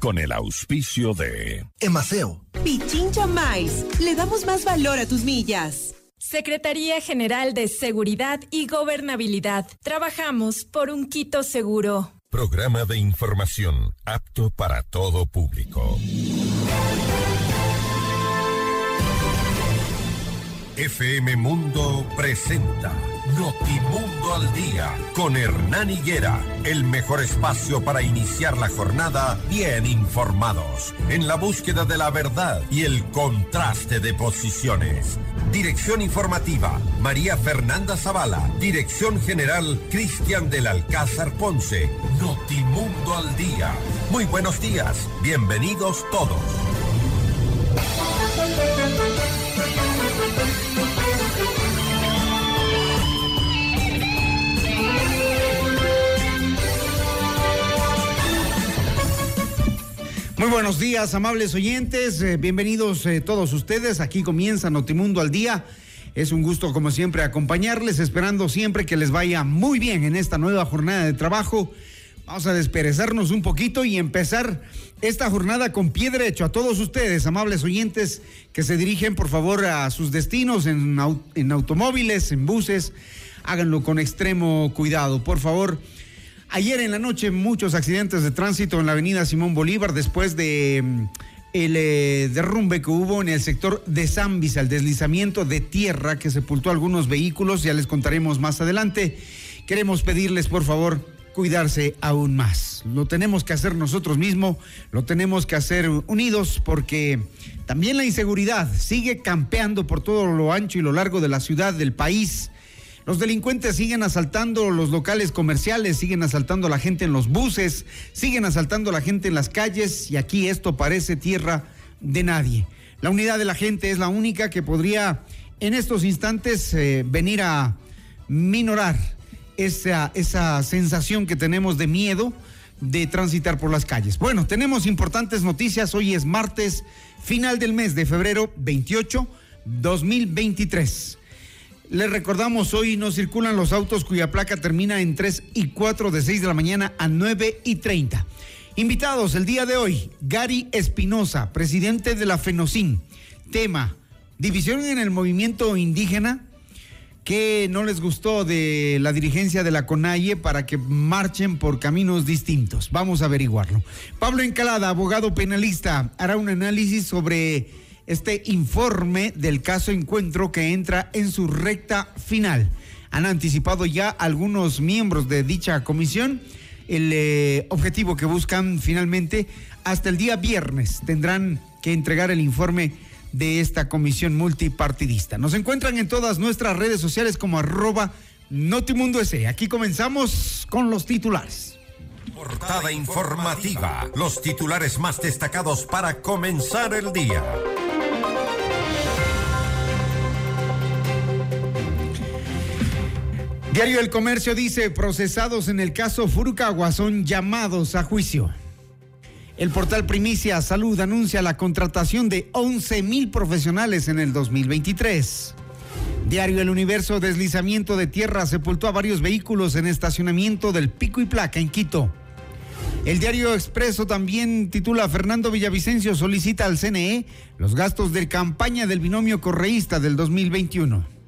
con el auspicio de Emaceo. Pichincha Mais. Le damos más valor a tus millas. Secretaría General de Seguridad y Gobernabilidad. Trabajamos por un Quito seguro. Programa de información apto para todo público. FM Mundo presenta Notimundo al Día con Hernán Higuera, el mejor espacio para iniciar la jornada bien informados, en la búsqueda de la verdad y el contraste de posiciones. Dirección informativa, María Fernanda Zavala. Dirección general, Cristian del Alcázar Ponce. Notimundo al Día. Muy buenos días, bienvenidos todos. Muy buenos días, amables oyentes. Eh, bienvenidos eh, todos ustedes. Aquí comienza Notimundo al día. Es un gusto, como siempre, acompañarles, esperando siempre que les vaya muy bien en esta nueva jornada de trabajo. Vamos a desperezarnos un poquito y empezar esta jornada con pie derecho. A todos ustedes, amables oyentes, que se dirigen, por favor, a sus destinos en, en automóviles, en buses. Háganlo con extremo cuidado. Por favor, Ayer en la noche muchos accidentes de tránsito en la avenida Simón Bolívar después de mm, el eh, derrumbe que hubo en el sector de Zambis, el deslizamiento de tierra que sepultó algunos vehículos, ya les contaremos más adelante. Queremos pedirles por favor cuidarse aún más. Lo tenemos que hacer nosotros mismos, lo tenemos que hacer unidos porque también la inseguridad sigue campeando por todo lo ancho y lo largo de la ciudad, del país. Los delincuentes siguen asaltando los locales comerciales, siguen asaltando a la gente en los buses, siguen asaltando a la gente en las calles y aquí esto parece tierra de nadie. La unidad de la gente es la única que podría en estos instantes eh, venir a minorar esa, esa sensación que tenemos de miedo de transitar por las calles. Bueno, tenemos importantes noticias. Hoy es martes, final del mes de febrero 28, 2023. Les recordamos, hoy no circulan los autos cuya placa termina en 3 y 4 de 6 de la mañana a 9 y 30. Invitados el día de hoy, Gary Espinosa, presidente de la FENOCIN. Tema, división en el movimiento indígena que no les gustó de la dirigencia de la CONAIE para que marchen por caminos distintos. Vamos a averiguarlo. Pablo Encalada, abogado penalista, hará un análisis sobre este informe del caso Encuentro que entra en su recta final. Han anticipado ya algunos miembros de dicha comisión el eh, objetivo que buscan finalmente hasta el día viernes tendrán que entregar el informe de esta comisión multipartidista. Nos encuentran en todas nuestras redes sociales como arroba Notimundo S. Aquí comenzamos con los titulares. Portada informativa. Los titulares más destacados para comenzar el día. Diario El Comercio dice, procesados en el caso Furukawa son llamados a juicio. El portal Primicia Salud anuncia la contratación de 11 mil profesionales en el 2023. Diario El Universo, deslizamiento de tierra sepultó a varios vehículos en estacionamiento del Pico y Placa en Quito. El diario Expreso también titula Fernando Villavicencio solicita al CNE los gastos de campaña del binomio correísta del 2021.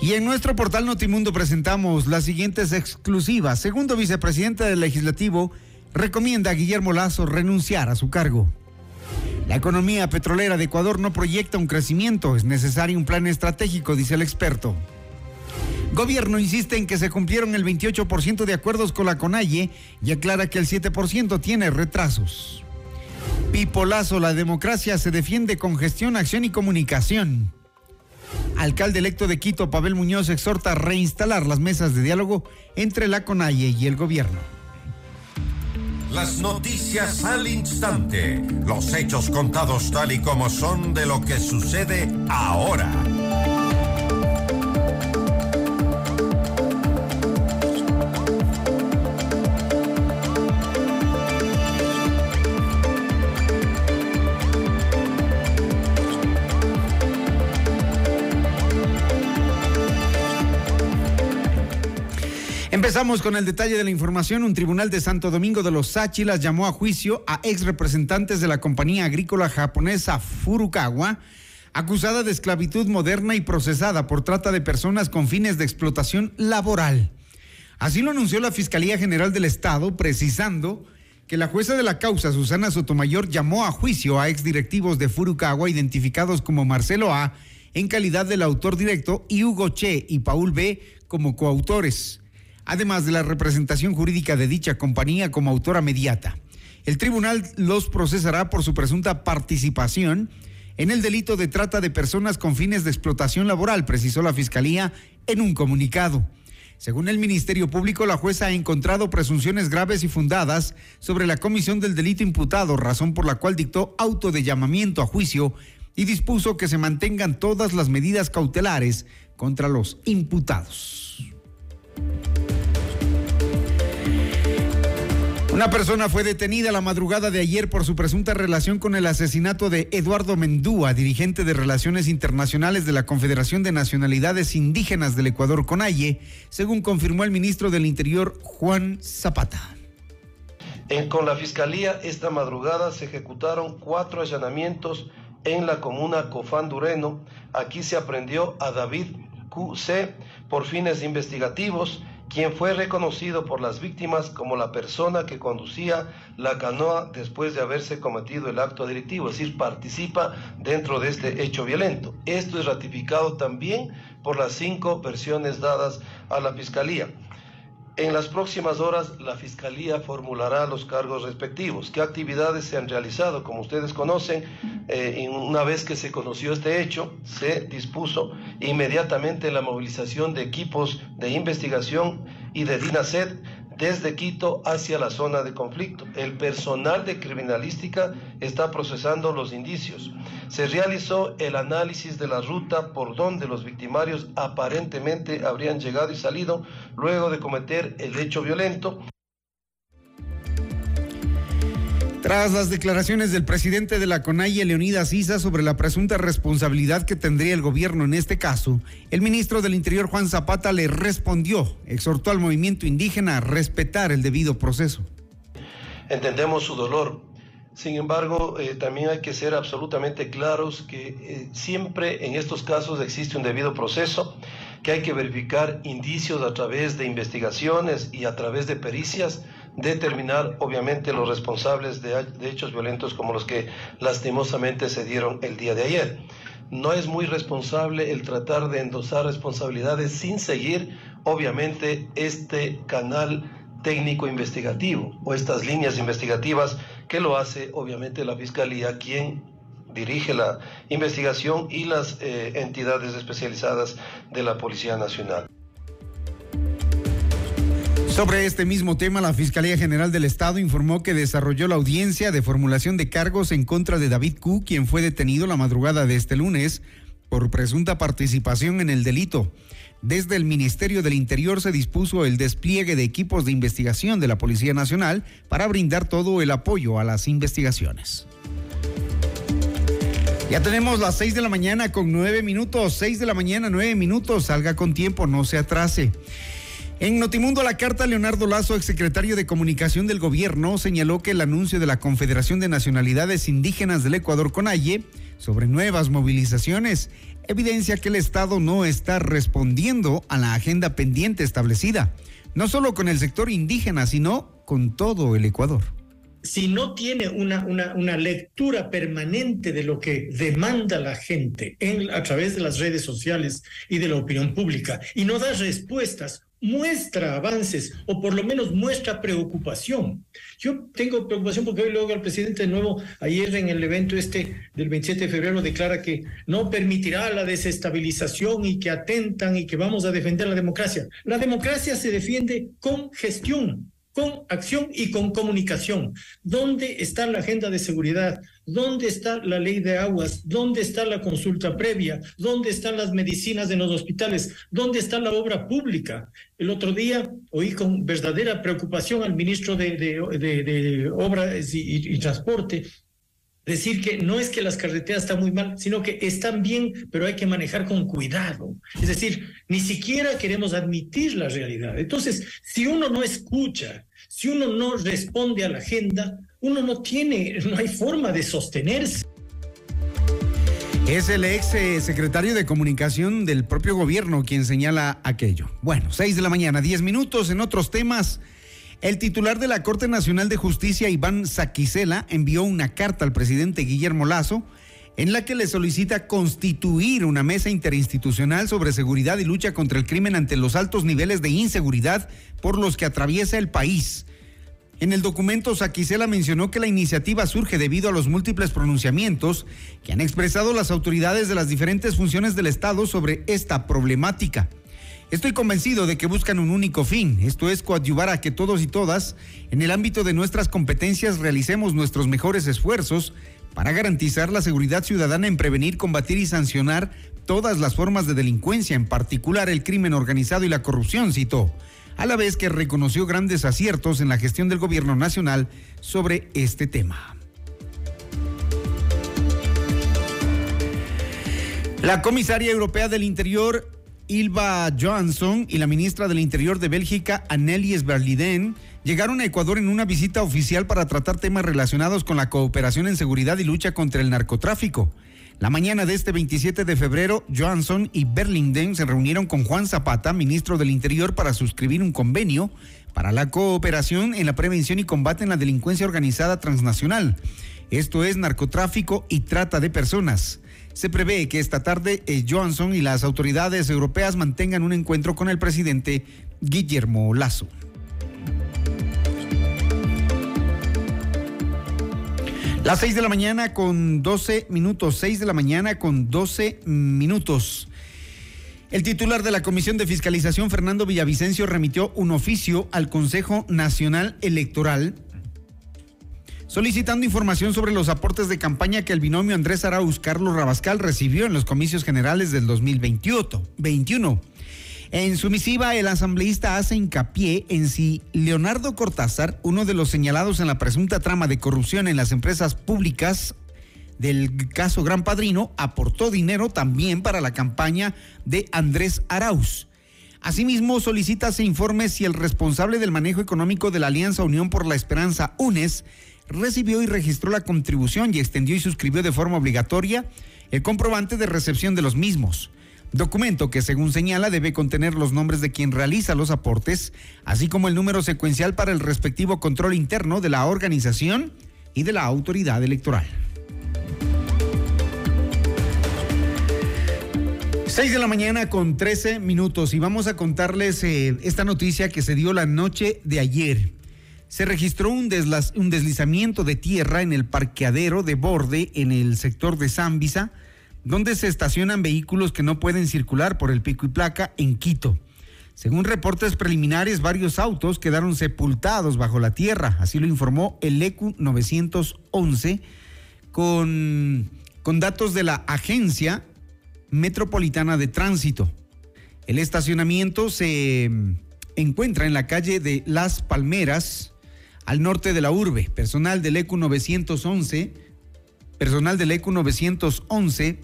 Y en nuestro portal Notimundo presentamos las siguientes exclusivas. Segundo vicepresidente del Legislativo recomienda a Guillermo Lazo renunciar a su cargo. La economía petrolera de Ecuador no proyecta un crecimiento, es necesario un plan estratégico, dice el experto. Gobierno insiste en que se cumplieron el 28% de acuerdos con la CONAIE y aclara que el 7% tiene retrasos. Pipolazo, la democracia se defiende con gestión, acción y comunicación. Alcalde electo de Quito, Pavel Muñoz, exhorta a reinstalar las mesas de diálogo entre la CONAIE y el gobierno. Las noticias al instante, los hechos contados tal y como son de lo que sucede ahora. Empezamos con el detalle de la información. Un tribunal de Santo Domingo de los Sáchilas llamó a juicio a ex representantes de la compañía agrícola japonesa Furukawa, acusada de esclavitud moderna y procesada por trata de personas con fines de explotación laboral. Así lo anunció la Fiscalía General del Estado, precisando que la jueza de la causa, Susana Sotomayor, llamó a juicio a exdirectivos de Furukawa identificados como Marcelo A en calidad del autor directo y Hugo Che y Paul B como coautores además de la representación jurídica de dicha compañía como autora mediata. El tribunal los procesará por su presunta participación en el delito de trata de personas con fines de explotación laboral, precisó la Fiscalía en un comunicado. Según el Ministerio Público, la jueza ha encontrado presunciones graves y fundadas sobre la comisión del delito imputado, razón por la cual dictó auto de llamamiento a juicio y dispuso que se mantengan todas las medidas cautelares contra los imputados. Una persona fue detenida la madrugada de ayer por su presunta relación con el asesinato de Eduardo Mendúa, dirigente de Relaciones Internacionales de la Confederación de Nacionalidades Indígenas del Ecuador, CONAIE, según confirmó el ministro del Interior, Juan Zapata. con la Fiscalía, esta madrugada se ejecutaron cuatro allanamientos en la comuna Cofán Dureno. Aquí se aprendió a David QC por fines investigativos quien fue reconocido por las víctimas como la persona que conducía la canoa después de haberse cometido el acto delictivo, es decir, participa dentro de este hecho violento. Esto es ratificado también por las cinco versiones dadas a la Fiscalía. En las próximas horas la Fiscalía formulará los cargos respectivos. ¿Qué actividades se han realizado? Como ustedes conocen, eh, una vez que se conoció este hecho, se dispuso inmediatamente la movilización de equipos de investigación y de DINASET desde Quito hacia la zona de conflicto. El personal de criminalística está procesando los indicios. Se realizó el análisis de la ruta por donde los victimarios aparentemente habrían llegado y salido luego de cometer el hecho violento. Tras las declaraciones del presidente de la CONAIE, Leonidas Isa, sobre la presunta responsabilidad que tendría el gobierno en este caso, el ministro del Interior, Juan Zapata, le respondió, exhortó al movimiento indígena a respetar el debido proceso. Entendemos su dolor. Sin embargo, eh, también hay que ser absolutamente claros que eh, siempre en estos casos existe un debido proceso, que hay que verificar indicios a través de investigaciones y a través de pericias determinar obviamente los responsables de, hechos violentos como los que lastimosamente se dieron el día de ayer. No es muy responsable el tratar de endosar responsabilidades sin seguir obviamente este canal técnico investigativo o estas líneas investigativas que lo hace obviamente la Fiscalía, quien dirige la investigación y las eh, entidades especializadas de la Policía Nacional. Sobre este mismo tema, la Fiscalía General del Estado informó que desarrolló la audiencia de formulación de cargos en contra de David Q, quien fue detenido la madrugada de este lunes por presunta participación en el delito. Desde el Ministerio del Interior se dispuso el despliegue de equipos de investigación de la Policía Nacional para brindar todo el apoyo a las investigaciones. Ya tenemos las seis de la mañana con nueve minutos, seis de la mañana, nueve minutos, salga con tiempo, no se atrase. En Notimundo la carta, Leonardo Lazo, exsecretario de Comunicación del Gobierno, señaló que el anuncio de la Confederación de Nacionalidades Indígenas del Ecuador, CONAIE, sobre nuevas movilizaciones, evidencia que el Estado no está respondiendo a la agenda pendiente establecida, no solo con el sector indígena, sino con todo el Ecuador. Si no tiene una, una, lectura permanente de lo que demanda la gente en, a través de las redes sociales y de la opinión pública y no da respuestas muestra avances o por lo menos muestra preocupación. Yo tengo preocupación porque hoy luego el presidente de nuevo, ayer en el evento este del 27 de febrero, declara que no permitirá la desestabilización y que atentan y que vamos a defender la democracia. La democracia se defiende con gestión, con acción y con comunicación. ¿Dónde está la agenda de seguridad? ¿Dónde está la ley de aguas? ¿Dónde está la consulta previa? ¿Dónde están las medicinas en los hospitales? ¿Dónde está la obra pública? El otro día oí con verdadera preocupación al ministro de, de, Obras y, Transporte decir que no es que las carreteras están muy mal, sino que están bien, pero hay que manejar con cuidado. Es decir, ni siquiera queremos admitir la realidad. Entonces, si uno no escucha, si uno no responde a la agenda, uno no tiene, no hay forma de sostenerse. Es el ex eh, secretario de comunicación del propio gobierno quien señala aquello. Bueno, seis de la mañana, diez minutos en otros temas. El titular de la Corte Nacional de Justicia, Iván Saquicela, envió una carta al presidente Guillermo Lazo en la que le solicita constituir una mesa interinstitucional sobre seguridad y lucha contra el crimen ante los altos niveles de inseguridad por los que atraviesa el país. En el documento, Saquicela mencionó que la iniciativa surge debido a los múltiples pronunciamientos que han expresado las autoridades de las diferentes funciones del Estado sobre esta problemática. Estoy convencido de que buscan un único fin, esto es coadyuvar a que todos y todas, en el ámbito de nuestras competencias, realicemos nuestros mejores esfuerzos para garantizar la seguridad ciudadana en prevenir, combatir y sancionar todas las formas de delincuencia, en particular el crimen organizado y la corrupción, citó, a la vez que reconoció grandes aciertos en la gestión del gobierno nacional sobre este tema. La comisaria europea del Interior, Ilva Johansson y la ministra del Interior de Bélgica, Annelies Berliden, llegaron a Ecuador en una visita oficial para tratar temas relacionados con la cooperación en seguridad y lucha contra el narcotráfico. La mañana de este 27 de febrero, Johansson y Berlingden se reunieron con Juan Zapata, ministro del Interior, para suscribir un convenio para la cooperación en la prevención y combate en la delincuencia organizada transnacional. Esto es narcotráfico y trata de personas. Se prevé que esta tarde eh, Johansson y las autoridades europeas mantengan un encuentro con el presidente Guillermo Lazo. Las 6 de la mañana con 12 minutos, 6 de la mañana con 12 minutos. El titular de la Comisión de Fiscalización, Fernando Villavicencio, remitió un oficio al Consejo Nacional Electoral solicitando información sobre los aportes de campaña que el binomio Andrés Arauz Carlos Rabascal recibió en los comicios generales del 2021. En su misiva, el asambleísta hace hincapié en si Leonardo Cortázar, uno de los señalados en la presunta trama de corrupción en las empresas públicas del caso Gran Padrino, aportó dinero también para la campaña de Andrés Arauz. Asimismo, solicita se informe si el responsable del manejo económico de la Alianza Unión por la Esperanza, UNES, recibió y registró la contribución y extendió y suscribió de forma obligatoria el comprobante de recepción de los mismos. Documento que, según señala, debe contener los nombres de quien realiza los aportes, así como el número secuencial para el respectivo control interno de la organización y de la autoridad electoral. 6 de la mañana con 13 minutos y vamos a contarles eh, esta noticia que se dio la noche de ayer se registró un, deslizamiento de tierra en el parqueadero de borde en el sector de Zambisa, donde se estacionan vehículos que no pueden circular por el pico y placa en Quito. Según reportes preliminares, varios autos quedaron sepultados bajo la tierra, así lo informó el ECU 911 con, con datos de la Agencia Metropolitana de Tránsito. El estacionamiento se encuentra en la calle de Las Palmeras, al norte de la urbe. Personal del ECU 911, personal del ECU 911,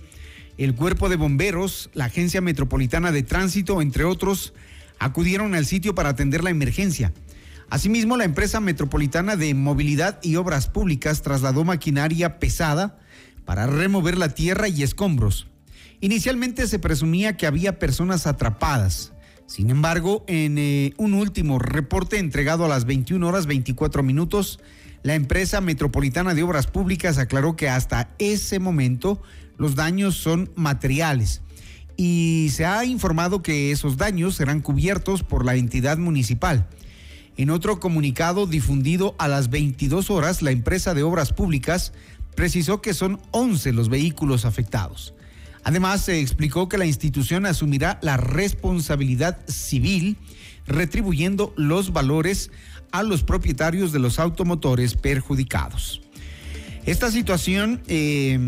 el Cuerpo de Bomberos, la Agencia Metropolitana de Tránsito, entre otros, acudieron al sitio para atender la emergencia. Asimismo, la empresa metropolitana de movilidad y obras públicas trasladó maquinaria pesada para remover la tierra y escombros. Inicialmente se presumía que había personas atrapadas. Sin embargo, en eh, un último reporte entregado a las 21 horas 24 minutos, la empresa metropolitana de obras públicas aclaró que hasta ese momento los daños son materiales y se ha informado que esos daños serán cubiertos por la entidad municipal. En otro comunicado difundido a las 22 horas, la empresa de obras públicas precisó que son 11 los vehículos afectados. Además, se explicó que la institución asumirá la responsabilidad civil retribuyendo los valores a los propietarios de los automotores perjudicados. Esta situación eh,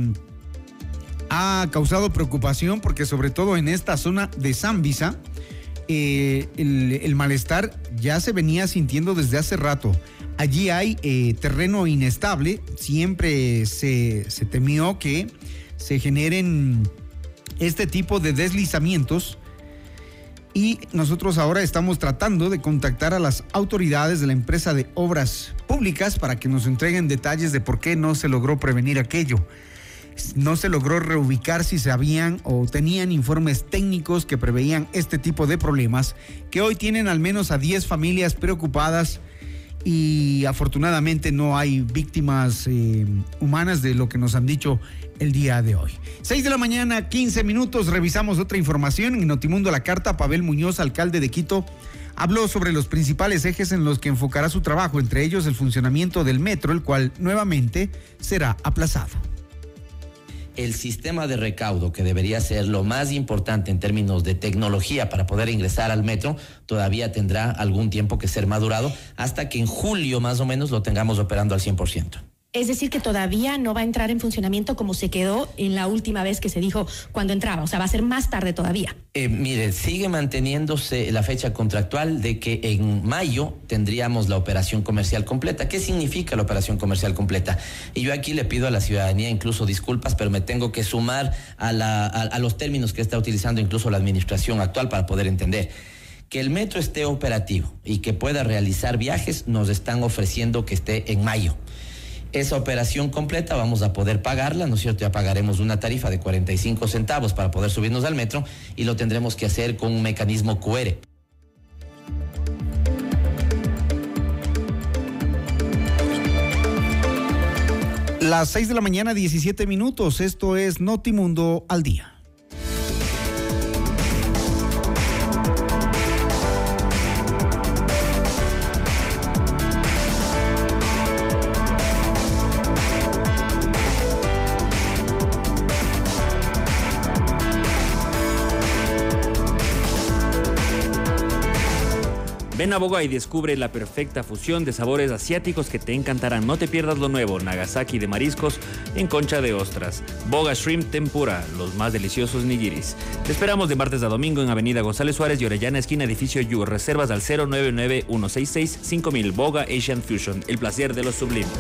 ha causado preocupación porque sobre todo en esta zona de Zambisa, eh, el, malestar ya se venía sintiendo desde hace rato. Allí hay eh, terreno inestable, siempre se temió que se generen este tipo de deslizamientos y nosotros ahora estamos tratando de contactar a las autoridades de la empresa de obras públicas para que nos entreguen detalles de por qué no se logró prevenir aquello. No se logró reubicar si sabían o tenían informes técnicos que preveían este tipo de problemas, que hoy tienen al menos a 10 familias preocupadas y afortunadamente no hay víctimas eh, humanas de lo que nos han dicho el día de hoy. 6 de la mañana, 15 minutos, revisamos otra información. En Notimundo La Carta, Pavel Muñoz, alcalde de Quito, habló sobre los principales ejes en los que enfocará su trabajo, entre ellos el funcionamiento del metro, el cual nuevamente será aplazado el sistema de recaudo, que debería ser lo más importante en términos de tecnología para poder ingresar al metro, todavía tendrá algún tiempo que ser madurado hasta que en julio más o menos lo tengamos operando al 100%. Es decir, que todavía no va a entrar en funcionamiento como se quedó en la última vez que se dijo cuando entraba. O sea, va a ser más tarde todavía. Eh, mire, sigue manteniéndose la fecha contractual de que en mayo tendríamos la operación comercial completa. ¿Qué significa la operación comercial completa? Y yo aquí le pido a la ciudadanía incluso disculpas, pero me tengo que sumar a, a los términos que está utilizando incluso la administración actual para poder entender que el metro esté operativo y que pueda realizar viajes, nos están ofreciendo que esté en mayo esa operación completa vamos a poder pagarla, ¿no es cierto? Ya pagaremos una tarifa de 45 centavos para poder subirnos al metro y lo tendremos que hacer con un mecanismo QR. Las 6 de la mañana, 17 minutos. Esto es Notimundo al día. Ven a Boga y descubre la perfecta fusión de sabores asiáticos que te encantarán. No te pierdas lo nuevo, Nagasaki de mariscos en concha de ostras. Boga Shrimp Tempura, los más deliciosos nigiris. Te esperamos de martes a domingo en Avenida González Suárez y Orellana, esquina edificio Yu. Reservas al 099 166 5000. Boga Asian Fusion, el placer de lo sublime.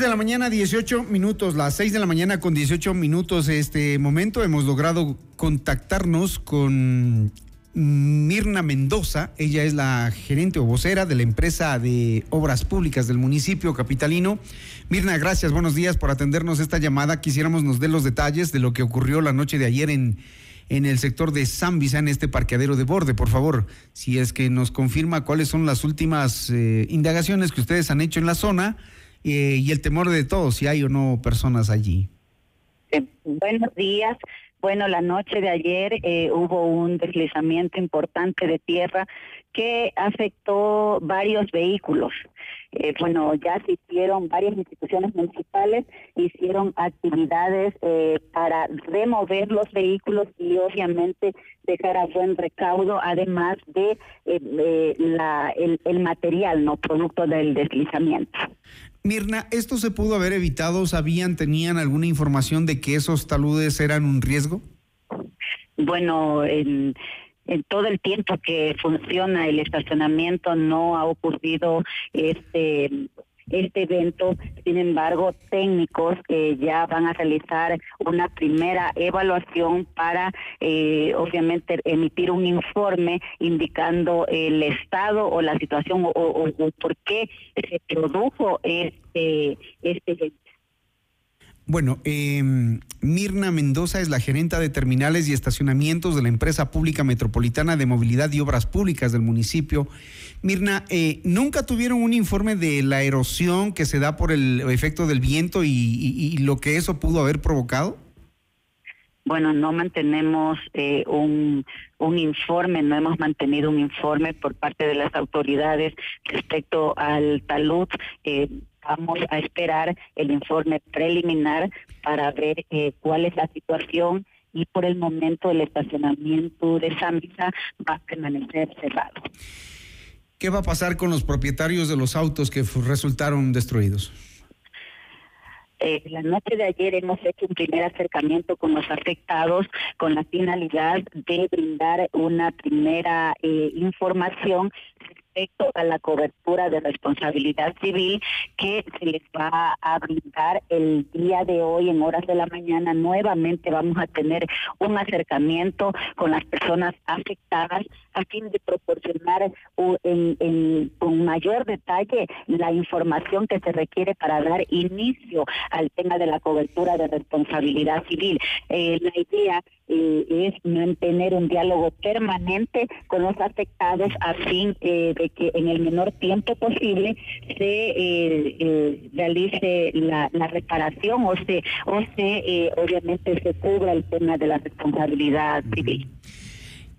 De la mañana, 18 minutos. Las 6 de la mañana con 18 minutos. Este momento hemos logrado contactarnos con Mirna Mendoza. Ella es la gerente o vocera de la empresa de obras públicas del municipio capitalino. Mirna, gracias. Buenos días por atendernos esta llamada. Quisiéramos nos dé los detalles de lo que ocurrió la noche de ayer en, en el sector de San en este parqueadero de borde. Por favor, si es que nos confirma cuáles son las últimas eh, indagaciones que ustedes han hecho en la zona eh, y el temor de todos, si hay o no personas allí. Eh, buenos días. Bueno, la noche de ayer eh, hubo un deslizamiento importante de tierra que afectó varios vehículos. bueno, ya se hicieron varias instituciones municipales, hicieron actividades para remover los vehículos y obviamente dejar a buen recaudo, además de la, el material, no producto del deslizamiento. Mirna, ¿esto se pudo haber evitado? ¿Sabían, tenían alguna información de que esos taludes eran un riesgo? Bueno, en, en todo el tiempo que funciona el estacionamiento no ha ocurrido este este evento. Sin embargo, técnicos que ya van a realizar una primera evaluación para, eh, obviamente, emitir un informe indicando el estado o la situación o, por qué se produjo este, este evento. Bueno, em, Mirna Mendoza es la gerenta de terminales y estacionamientos de la empresa pública metropolitana de movilidad y obras públicas del municipio. Mirna, eh, ¿nunca tuvieron un informe de la erosión que se da por el efecto del viento y, lo que eso pudo haber provocado? Bueno, no mantenemos eh, un, informe, no hemos mantenido un informe por parte de las autoridades respecto al talud. Eh, vamos a esperar el informe preliminar para ver eh, cuál es la situación y por el momento el estacionamiento de Zambisa va a permanecer cerrado. ¿Qué va a pasar con los propietarios de los autos que resultaron destruidos? Eh, la noche de ayer hemos hecho un primer acercamiento con los afectados con la finalidad de brindar una primera eh, información respecto a la cobertura de responsabilidad civil que se les va a brindar el día de hoy en horas de la mañana. Nuevamente vamos a tener un acercamiento con las personas afectadas a fin de proporcionar con mayor detalle la información que se requiere para dar inicio al tema de la cobertura de responsabilidad civil. Eh, la idea eh, es mantener un diálogo permanente con los afectados a fin eh, de que en el menor tiempo posible se realice la, reparación o se, o se obviamente se cubra el tema de la responsabilidad civil.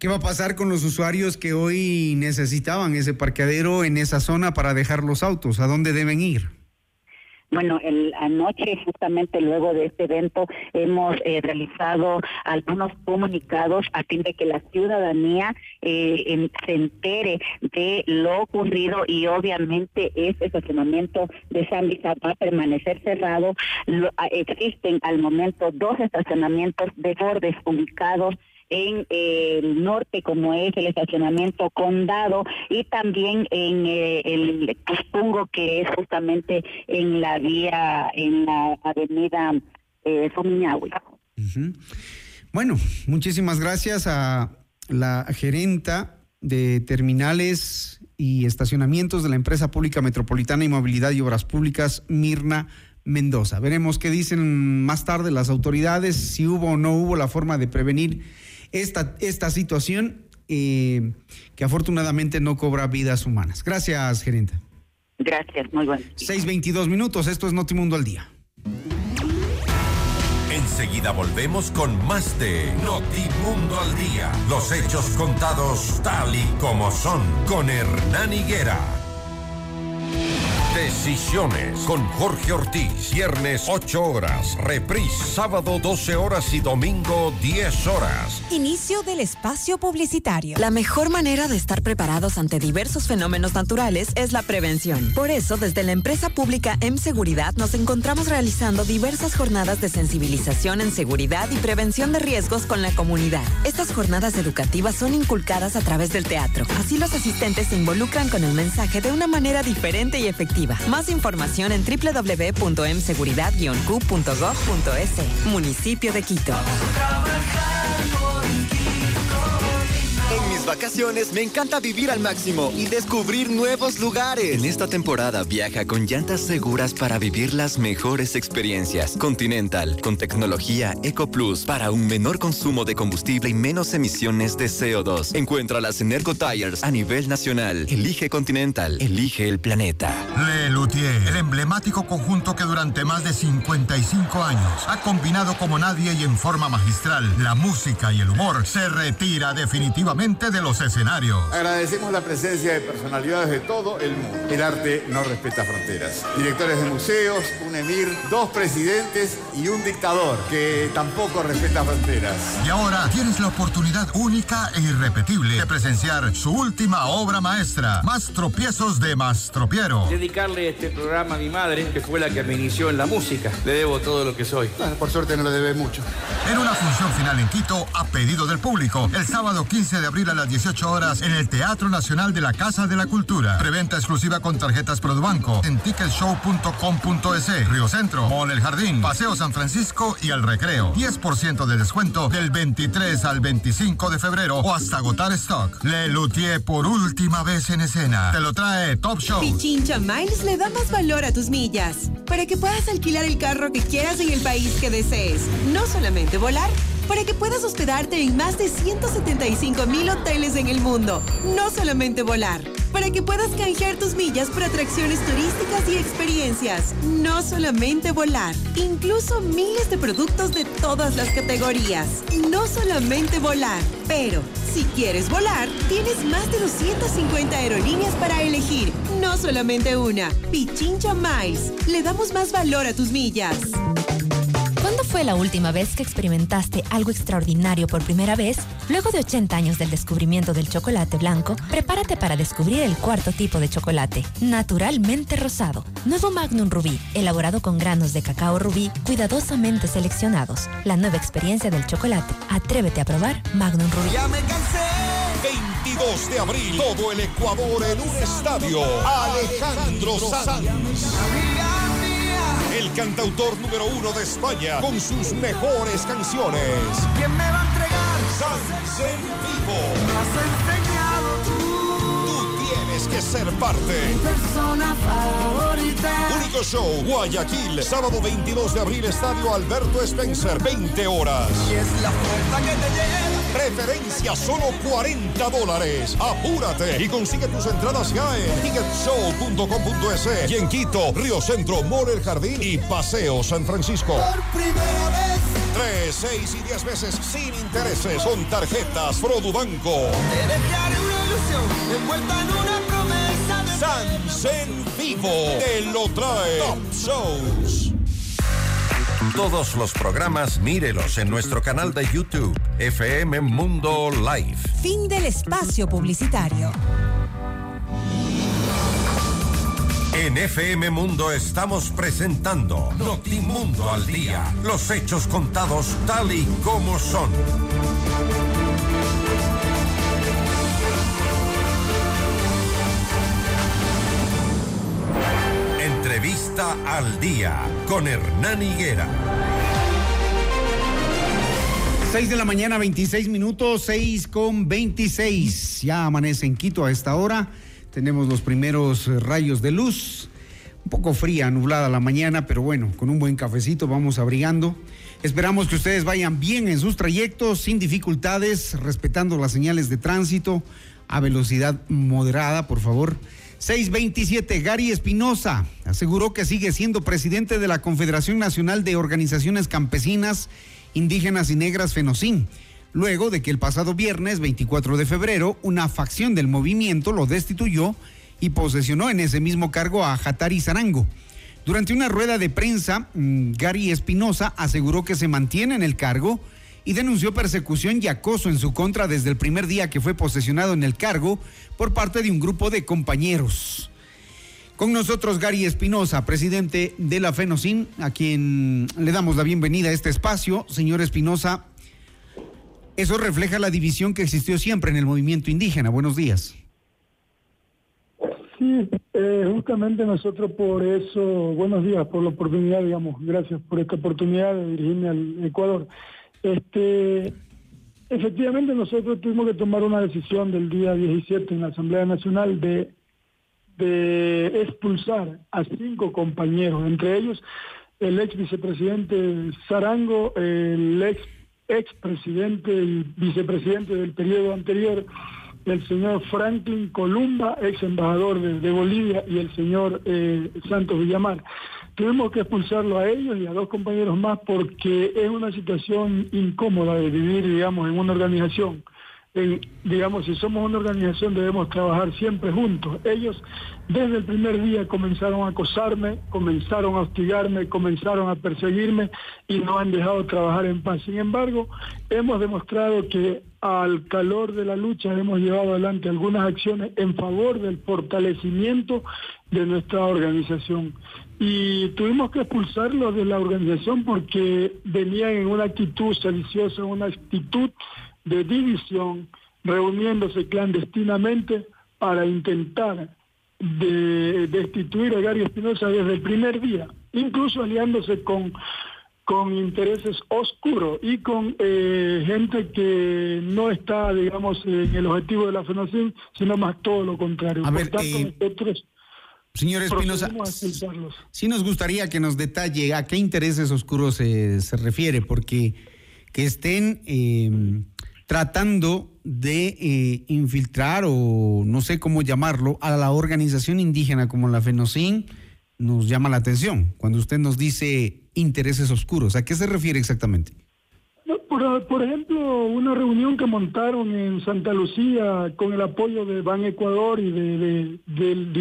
¿Qué va a pasar con los usuarios que hoy necesitaban ese parqueadero en esa zona para dejar los autos? ¿A dónde deben ir? Bueno, el, anoche, justamente luego de este evento, hemos eh, realizado algunos comunicados a fin de que la ciudadanía eh, se entere de lo ocurrido y obviamente este estacionamiento de San Luis va a permanecer cerrado. existen al momento dos estacionamientos de bordes ubicados en el norte, como es el estacionamiento Condado, y también en eh, el Cuspungo, que es justamente en la vía, en la avenida eh, Bueno, muchísimas gracias a la gerenta de terminales y estacionamientos de la empresa pública metropolitana y movilidad y obras públicas, Mirna Mendoza. Veremos qué dicen más tarde las autoridades, si hubo o no hubo la forma de prevenir esta, esta situación eh, que afortunadamente no cobra vidas humanas. Gracias, gerente. Gracias, muy bueno. 6.22 minutos, esto es Notimundo al Día. Enseguida volvemos con más de Notimundo al Día. Los hechos contados tal y como son con Hernán Higuera. Decisiones con Jorge Ortiz. Viernes 8 horas. Reprise sábado 12 horas y domingo 10 horas. Inicio del espacio publicitario. La mejor manera de estar preparados ante diversos fenómenos naturales es la prevención. Por eso, desde la empresa pública M Seguridad nos encontramos realizando diversas jornadas de sensibilización en seguridad y prevención de riesgos con la comunidad. Estas jornadas educativas son inculcadas a través del teatro. Así los asistentes se involucran con el mensaje de una manera diferente y efectiva más información en www.mseguridad-q.gov.es. Municipio de Quito. En mis vacaciones me encanta vivir al máximo y descubrir nuevos lugares. En esta temporada viaja con llantas seguras para vivir las mejores experiencias. Continental, con tecnología Eco Plus para un menor consumo de combustible y menos emisiones de CO2. Encuéntralas en Ergo Tires a nivel nacional. Elige Continental, elige el planeta. Le Luthier, el emblemático conjunto que durante más de 55 años ha combinado como nadie y en forma magistral la música y el humor, se retira definitivamente de los escenarios. Agradecemos la presencia de personalidades de todo el mundo. El arte no respeta fronteras. Directores de museos, un emir, dos presidentes y un dictador que tampoco respeta fronteras. Y ahora tienes la oportunidad única e irrepetible de presenciar su última obra maestra, Más tropiezos de Mastropiero. Dedicarle este programa a mi madre, que fue la que me inició en la música. Le debo todo lo que soy. por suerte no le debe mucho. En una función final en Quito, a pedido del público, el sábado 15 de abril a las 18 horas en el Teatro Nacional de la Casa de la Cultura. Preventa exclusiva con tarjetas Produbanco en ticketshow.com.es. Río Centro, Mall El Jardín, Paseo San Francisco y El Recreo. 10% de descuento del 23 al 25 de febrero o hasta agotar stock. Le por última vez en escena. Te lo trae Top Show. Pichincha Miles le da más valor a tus millas para que puedas alquilar el carro que quieras en el país que desees. No solamente volar para que puedas hospedarte en más de 175 mil hoteles en el mundo. No solamente volar, para que puedas canjear tus millas por atracciones turísticas y experiencias. No solamente volar, incluso miles de productos de todas las categorías. No solamente volar, pero si quieres volar, tienes más de 250 aerolíneas para elegir. No solamente una. Pichincha Miles. Le damos más valor a tus millas fue la última vez que experimentaste algo extraordinario por primera vez? Luego de 80 años del descubrimiento del chocolate blanco, prepárate para descubrir el cuarto tipo de chocolate, naturalmente rosado. Nuevo Magnum Rubí, elaborado con granos de cacao rubí cuidadosamente seleccionados. La nueva experiencia del chocolate. Atrévete a probar Magnum Rubí. Ya me cansé. 22 de abril, todo el Ecuador en un estadio. Alejandro Sanz. El cantautor número uno de España con sus mejores canciones. ¿Quién me va a entregar? Sanz en vivo. Me has enseñado tú. Tú tienes que ser parte. Mi persona favorita. Único show, Guayaquil, sábado 22 de abril, Estadio Alberto Spencer, 20 horas. Y es la puerta que te lleva. Preferencia solo 40 dólares. Apúrate y consigue tus entradas ya en ticketshow.com.es y en Quito, Río Centro, More El Jardín y Paseo San Francisco. Por primera vez. 3, 6 y 10 veces sin intereses con tarjetas Produbanco. Te dejaré una ilusión envuelta en una promesa de Sans en vivo te lo trae Top Shows. Todos los programas mírelos en nuestro canal de YouTube, FM Mundo Live. Fin del espacio publicitario. En FM Mundo estamos presentando Notimundo al Día. Los hechos contados tal y como son. Entrevista al Día con Hernán Higuera. 6 de la mañana, 26 minutos, 6 con 26. Ya amanece en Quito a esta hora. Tenemos los primeros rayos de luz. Un poco fría, nublada la mañana, pero bueno, con un buen cafecito vamos abrigando. Esperamos que ustedes vayan bien en sus trayectos, sin dificultades, respetando las señales de tránsito a velocidad moderada, por favor. 627, Gary Espinosa aseguró que sigue siendo presidente de la Confederación Nacional de Organizaciones Campesinas, Indígenas y Negras FENOCIN, luego de que el pasado viernes 24 de febrero una facción del movimiento lo destituyó y posesionó en ese mismo cargo a Jatari Zarango. Durante una rueda de prensa, mm, Gary Espinosa aseguró que se mantiene en el cargo y denunció persecución y acoso en su contra desde el primer día que fue posesionado en el cargo por parte de un grupo de compañeros. Con nosotros Gary Espinosa, presidente de la FENOCIN, a quien le damos la bienvenida a este espacio. Señor Espinosa, eso refleja la división que existió siempre en el movimiento indígena. Buenos días. Sí, eh, justamente nosotros por eso, buenos días por la oportunidad, digamos, gracias por esta oportunidad de dirigirme al Ecuador. Este, efectivamente nosotros tuvimos que tomar una decisión del día 17 en la Asamblea Nacional de, de expulsar a cinco compañeros, entre ellos el ex vicepresidente Zarango, el ex ex presidente y vicepresidente del periodo anterior, el señor Franklin Columba, ex embajador de, de Bolivia, y el señor eh, Santos Villamar. Tuvimos que expulsarlo a ellos y a dos compañeros más porque es una situación incómoda de vivir, digamos, en una organización. Digamos, si somos una organización debemos trabajar siempre juntos. Ellos desde el primer día comenzaron a acosarme, comenzaron a hostigarme, comenzaron a perseguirme y no han dejado trabajar en paz. Sin embargo, hemos demostrado que al calor de la lucha hemos llevado adelante algunas acciones en favor del fortalecimiento de nuestra organización. Y tuvimos que expulsarlos de la organización porque venían en una actitud sediciosa, una actitud de división, reuniéndose clandestinamente para intentar de destituir a Gary Espinosa desde el primer día, incluso aliándose con, con intereses oscuros y con eh, gente que no está, digamos, en el objetivo de la FENOCIN, sino más todo lo contrario. A ver, Por tanto, eh, nosotros Señor Espinosa, sí nos gustaría que nos detalle a qué intereses oscuros se refiere, porque que estén eh, tratando de eh, infiltrar o no sé cómo llamarlo a la organización indígena como la FENOCIN nos llama la atención cuando usted nos dice intereses oscuros. ¿A qué se refiere exactamente? No, Por, por ejemplo, una reunión que montaron en Santa Lucía con el apoyo de Ban Ecuador y de, de- del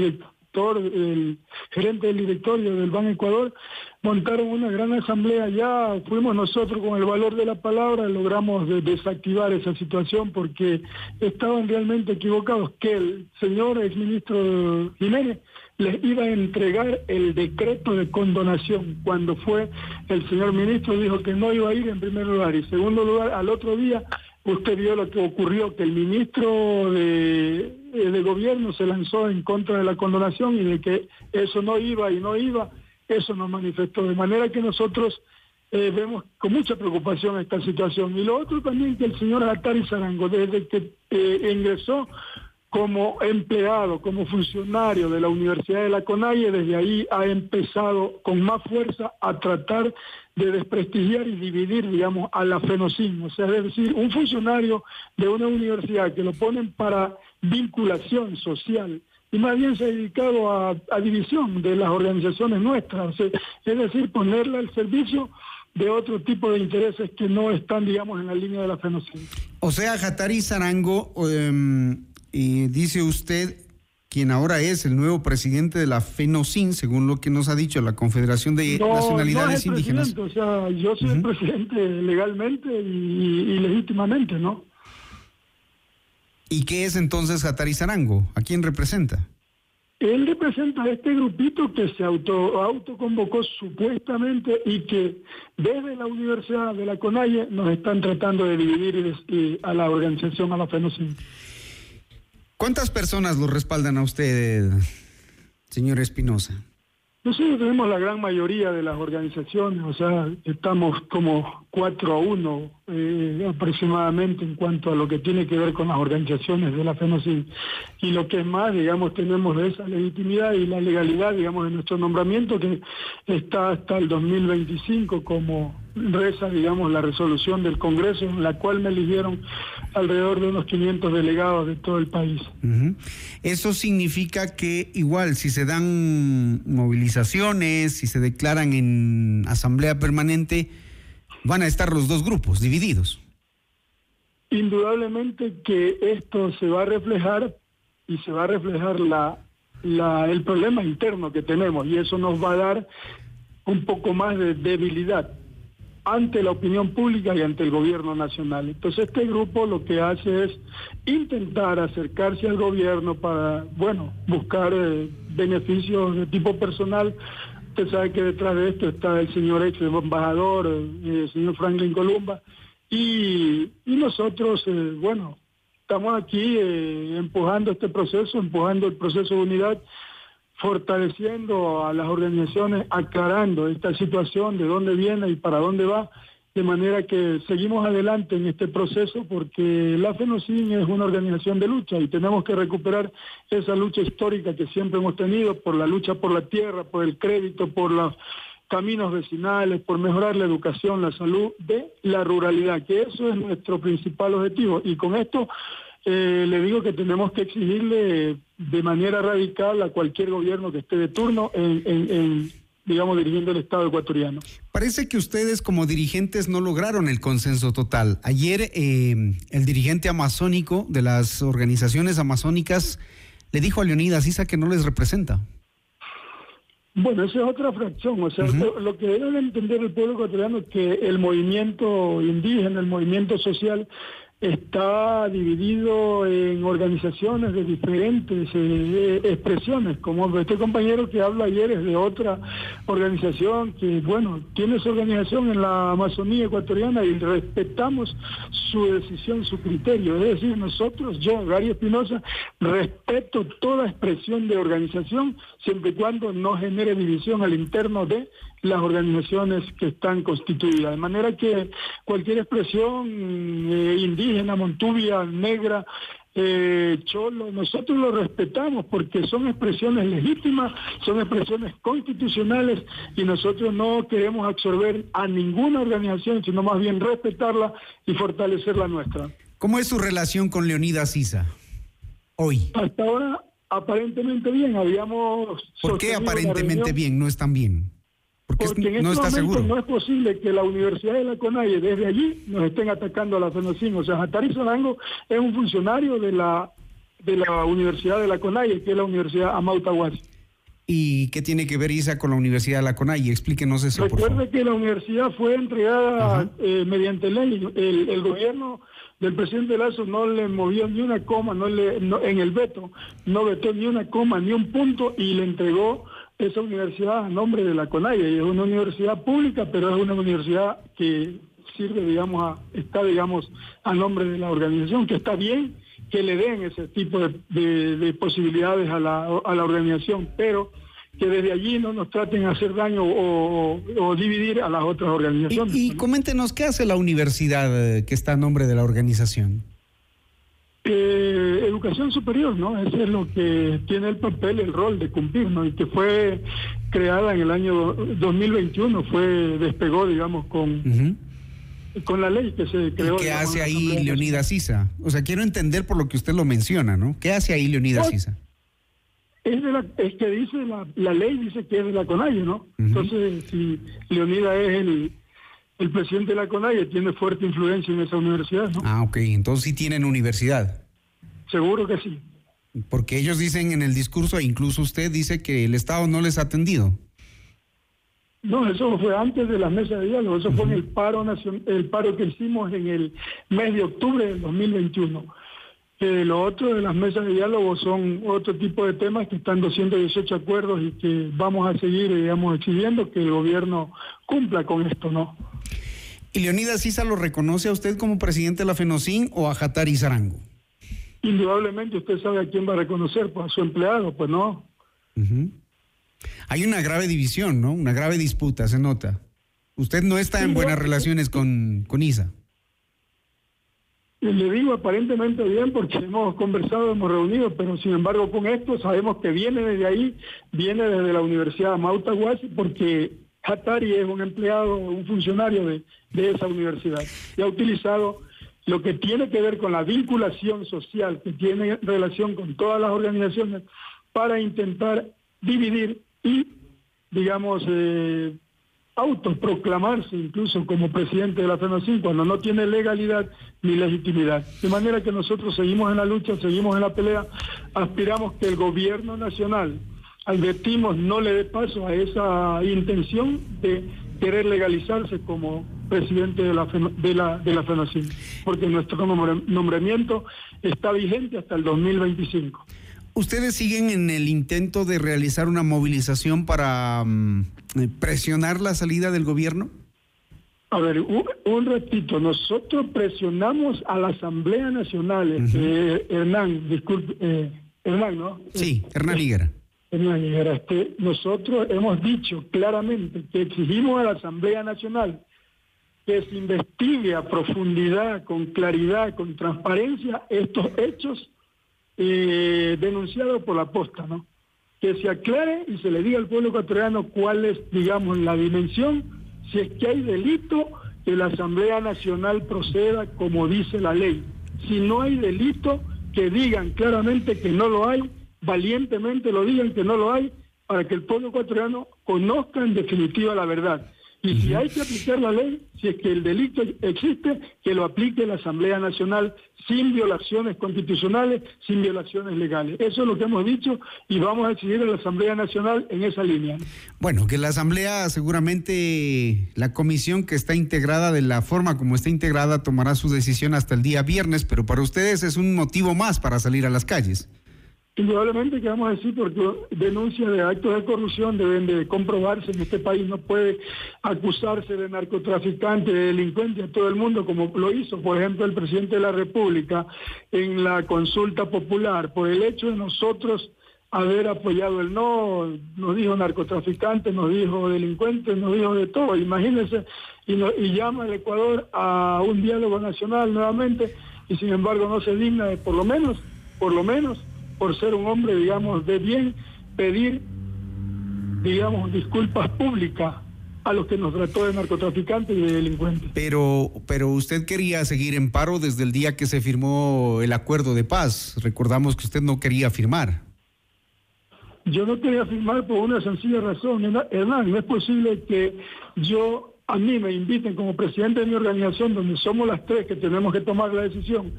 el gerente del directorio del Ban Ecuador, montaron una gran asamblea. Allá, fuimos nosotros con el valor de la palabra, logramos de- desactivar esa situación porque estaban realmente equivocados, que el señor exministro Jiménez les iba a entregar el decreto de condonación. Cuando fue el señor ministro dijo que no iba a ir en primer lugar. Y segundo lugar al otro día usted vio lo que ocurrió que el ministro de, de gobierno se lanzó en contra de la condonación y de que eso no iba y no iba eso nos manifestó de manera que nosotros eh, vemos con mucha preocupación esta situación y lo otro también que el señor Atari Zarango desde que eh, ingresó como empleado, como funcionario de la Universidad de la CONAIE, desde ahí ha empezado con más fuerza a tratar de desprestigiar y dividir, digamos, a la FENOCIN. O sea, es decir, un funcionario de una universidad que lo ponen para vinculación social y más bien se ha dedicado a, a división de las organizaciones nuestras, sea, es decir, ponerla al servicio de otro tipo de intereses que no están, digamos, en la línea de la FENOCIN. O sea, Jatari Zarango, em, y dice usted, quien ahora es el nuevo presidente de la FENOCIN, según lo que nos ha dicho la Confederación de No, Nacionalidades no es el Indígenas. O sea, yo soy el presidente legalmente y, y legítimamente, ¿no? ¿Y qué es entonces Jatari Zarango? ¿A quién representa? Él representa a este grupito que se auto autoconvocó supuestamente y que desde la Universidad de la CONAIE nos están tratando de dividir y a la organización, a la FENOCIN. ¿Cuántas personas lo respaldan a usted, señor Espinosa? Nosotros tenemos la gran mayoría de las organizaciones, o sea, estamos como 4 a 1 eh, aproximadamente en cuanto a lo que tiene que ver con las organizaciones de la FENOCIN. Y lo que es más, digamos, tenemos esa legitimidad y la legalidad, digamos, de nuestro nombramiento que está hasta el 2025 como reza, digamos, la resolución del Congreso en la cual me eligieron alrededor de unos 500 delegados de todo el país. Eso significa que igual si se dan movilizaciones, si se declaran en asamblea permanente, van a estar los dos grupos divididos. Indudablemente que esto se va a reflejar y se va a reflejar la, la- el problema interno que tenemos y eso nos va a dar un poco más de debilidad ante la opinión pública y ante el gobierno nacional. Entonces este grupo lo que hace es intentar acercarse al gobierno para, bueno, buscar eh, beneficios de tipo personal. Usted sabe que detrás de esto está el señor ex embajador, eh, el señor Franklin Columba, y, nosotros, eh, bueno, estamos aquí empujando este proceso, empujando el proceso de unidad, fortaleciendo a las organizaciones, aclarando esta situación, de dónde viene y para dónde va, de manera que seguimos adelante en este proceso porque la FENOCIN es una organización de lucha y tenemos que recuperar esa lucha histórica que siempre hemos tenido por la lucha por la tierra, por el crédito, por los caminos vecinales, por mejorar la educación, la salud de la ruralidad, que eso es nuestro principal objetivo. Y con esto eh, le digo que tenemos que exigirle de manera radical a cualquier gobierno que esté de turno en, en- en, digamos, dirigiendo el Estado ecuatoriano. Parece que ustedes como dirigentes no lograron el consenso total. Ayer eh, el dirigente amazónico de las organizaciones amazónicas le dijo a Leonidas Isa que no les representa. Bueno, esa es otra fracción. O sea, lo que debe entender el pueblo ecuatoriano es que el movimiento indígena, el movimiento social, está dividido en organizaciones de diferentes eh, expresiones. Como este compañero que habla ayer es de otra organización que, bueno, tiene su organización en la Amazonía ecuatoriana y respetamos su decisión, su criterio. Es decir, nosotros, yo, Gary Espinosa, respeto toda expresión de organización siempre y cuando no genere división al interno de las organizaciones que están constituidas. De manera que cualquier expresión eh, indígena, montubia, negra, eh, cholo, nosotros lo respetamos porque son expresiones legítimas, son expresiones constitucionales y nosotros no queremos absorber a ninguna organización, sino más bien respetarla y fortalecer la nuestra. ¿Cómo es su relación con Leonidas Isa hoy? Hasta ahora, aparentemente bien, habíamos... ¿Por qué aparentemente bien? No están bien. Porque, en no este está momento seguro. no es posible que la Universidad de la CONAIE desde allí nos estén atacando a la FENOCIN. O sea, Jatari Solango es un funcionario de la de la Universidad de la CONAIE, que es la Universidad Amauta Huasi. ¿Y qué tiene que ver ISA con la Universidad de la CONAI? Explíquenos eso, por favor. Recuerde que la universidad fue entregada eh, mediante ley. El, el gobierno del presidente Lazo no le movió ni una coma, no le, no- en el veto, no vetó ni una coma, ni un punto y le entregó esa universidad a nombre de la CONAIE. Y es una universidad pública, pero es una universidad que sirve, digamos, a, está, digamos, a nombre de la organización, que está bien que le den ese tipo de, de- de posibilidades a la, a la organización, pero que desde allí no nos traten de hacer daño o, dividir a las otras organizaciones. Y coméntenos, ¿qué hace la universidad eh, que está a nombre de la organización? Eh, educación superior, ¿no? Ese es lo que tiene el papel, el rol de cumplir, ¿no? Y que fue creada en el año 2021, fue despegó, digamos, con, con la ley que se creó. ¿Y qué digamos, hace ahí Leonidas Isa? O sea, quiero entender por lo que usted lo menciona, ¿no? ¿Qué hace ahí Leonidas Pues, Isa? Es, de la, es que dice la, la ley, dice que es de la CONAIE, ¿no? Entonces, si Leonidas es el, el presidente de la CONAIE, tiene fuerte influencia en esa universidad, ¿no? Ah, ok, entonces sí tienen universidad. Seguro que sí. Porque ellos dicen en el discurso, e incluso usted dice que el Estado no les ha atendido. No, eso fue antes de la mesa de diálogo, eso fue en el paro nacion- el paro que hicimos en el mes de octubre del 2021. Eh, lo otro de las mesas de diálogo son otro tipo de temas que están 218 acuerdos y que vamos a seguir, digamos, exigiendo que el gobierno cumpla con esto, ¿no? ¿Y Leonidas Isa lo reconoce a usted como presidente de la FENOCIN o a Jatari Zarango? Indudablemente usted sabe a quién va a reconocer, pues a su empleado, pues no. Hay una grave división, ¿no? Una grave disputa, se nota. Usted no está en buenas relaciones con, con Isa. Le digo aparentemente bien porque hemos conversado, hemos reunido, pero sin embargo con esto sabemos que viene desde ahí, viene desde la Universidad Mauta Guasi, porque Hatari es un empleado, un funcionario de, de esa universidad y ha utilizado lo que tiene que ver con la vinculación social que tiene relación con todas las organizaciones para intentar dividir y, digamos, eh, autoproclamarse incluso como presidente de la FENOCIN cuando no tiene legalidad ni legitimidad. De manera que nosotros seguimos en la lucha, seguimos en la pelea, aspiramos que el gobierno nacional, advertimos, no le dé paso a esa intención de querer legalizarse como presidente de la, de la, de la FENOCIN, porque nuestro nombramiento está vigente hasta el 2025. ¿Ustedes siguen en el intento de realizar una movilización para mm, presionar la salida del gobierno? A ver, un, un ratito, nosotros presionamos a la Asamblea Nacional, este, Hernán, disculpe, eh, Hernán, ¿no? Sí, Hernán Higuera. Este, nosotros hemos dicho claramente que exigimos a la Asamblea Nacional que se investigue a profundidad, con claridad, con transparencia, estos hechos eh, denunciados por la posta, ¿no? Que se aclare y se le diga al pueblo ecuatoriano cuál es, digamos, la dimensión, si es que hay delito, que la Asamblea Nacional proceda como dice la ley. Si no hay delito, que digan claramente que no lo hay, valientemente lo digan que no lo hay, para que el pueblo ecuatoriano conozca en definitiva la verdad. Y si hay que aplicar la ley, si es que el delito existe, que lo aplique la Asamblea Nacional sin violaciones constitucionales, sin violaciones legales. Eso es lo que hemos dicho y vamos a exigir a la Asamblea Nacional en esa línea. Bueno, que la Asamblea seguramente, la comisión que está integrada de la forma como está integrada, tomará su decisión hasta el día viernes, pero para ustedes es un motivo más para salir a las calles. Indudablemente que vamos a decir porque denuncias de actos de corrupción deben de comprobarse. En este país no puede acusarse de narcotraficante, de delincuente a todo el mundo como lo hizo, por ejemplo, el presidente de la República en la consulta popular. Por el hecho de nosotros haber apoyado el no, nos dijo narcotraficante, nos dijo delincuente, nos dijo de todo. Imagínense, y, no- y llama al Ecuador a un diálogo nacional nuevamente y sin embargo no se digna de por lo menos, por lo menos, por ser un hombre, digamos, de bien, pedir, digamos, disculpas públicas a los que nos trató de narcotraficantes y de delincuentes. Pero, pero usted quería seguir en paro desde el día que se firmó el acuerdo de paz. Recordamos que usted no quería firmar. Yo no quería firmar por una sencilla razón, Hernán, Hernán, no es posible que yo a mí me inviten como presidente de mi organización, donde somos las tres que tenemos que tomar la decisión,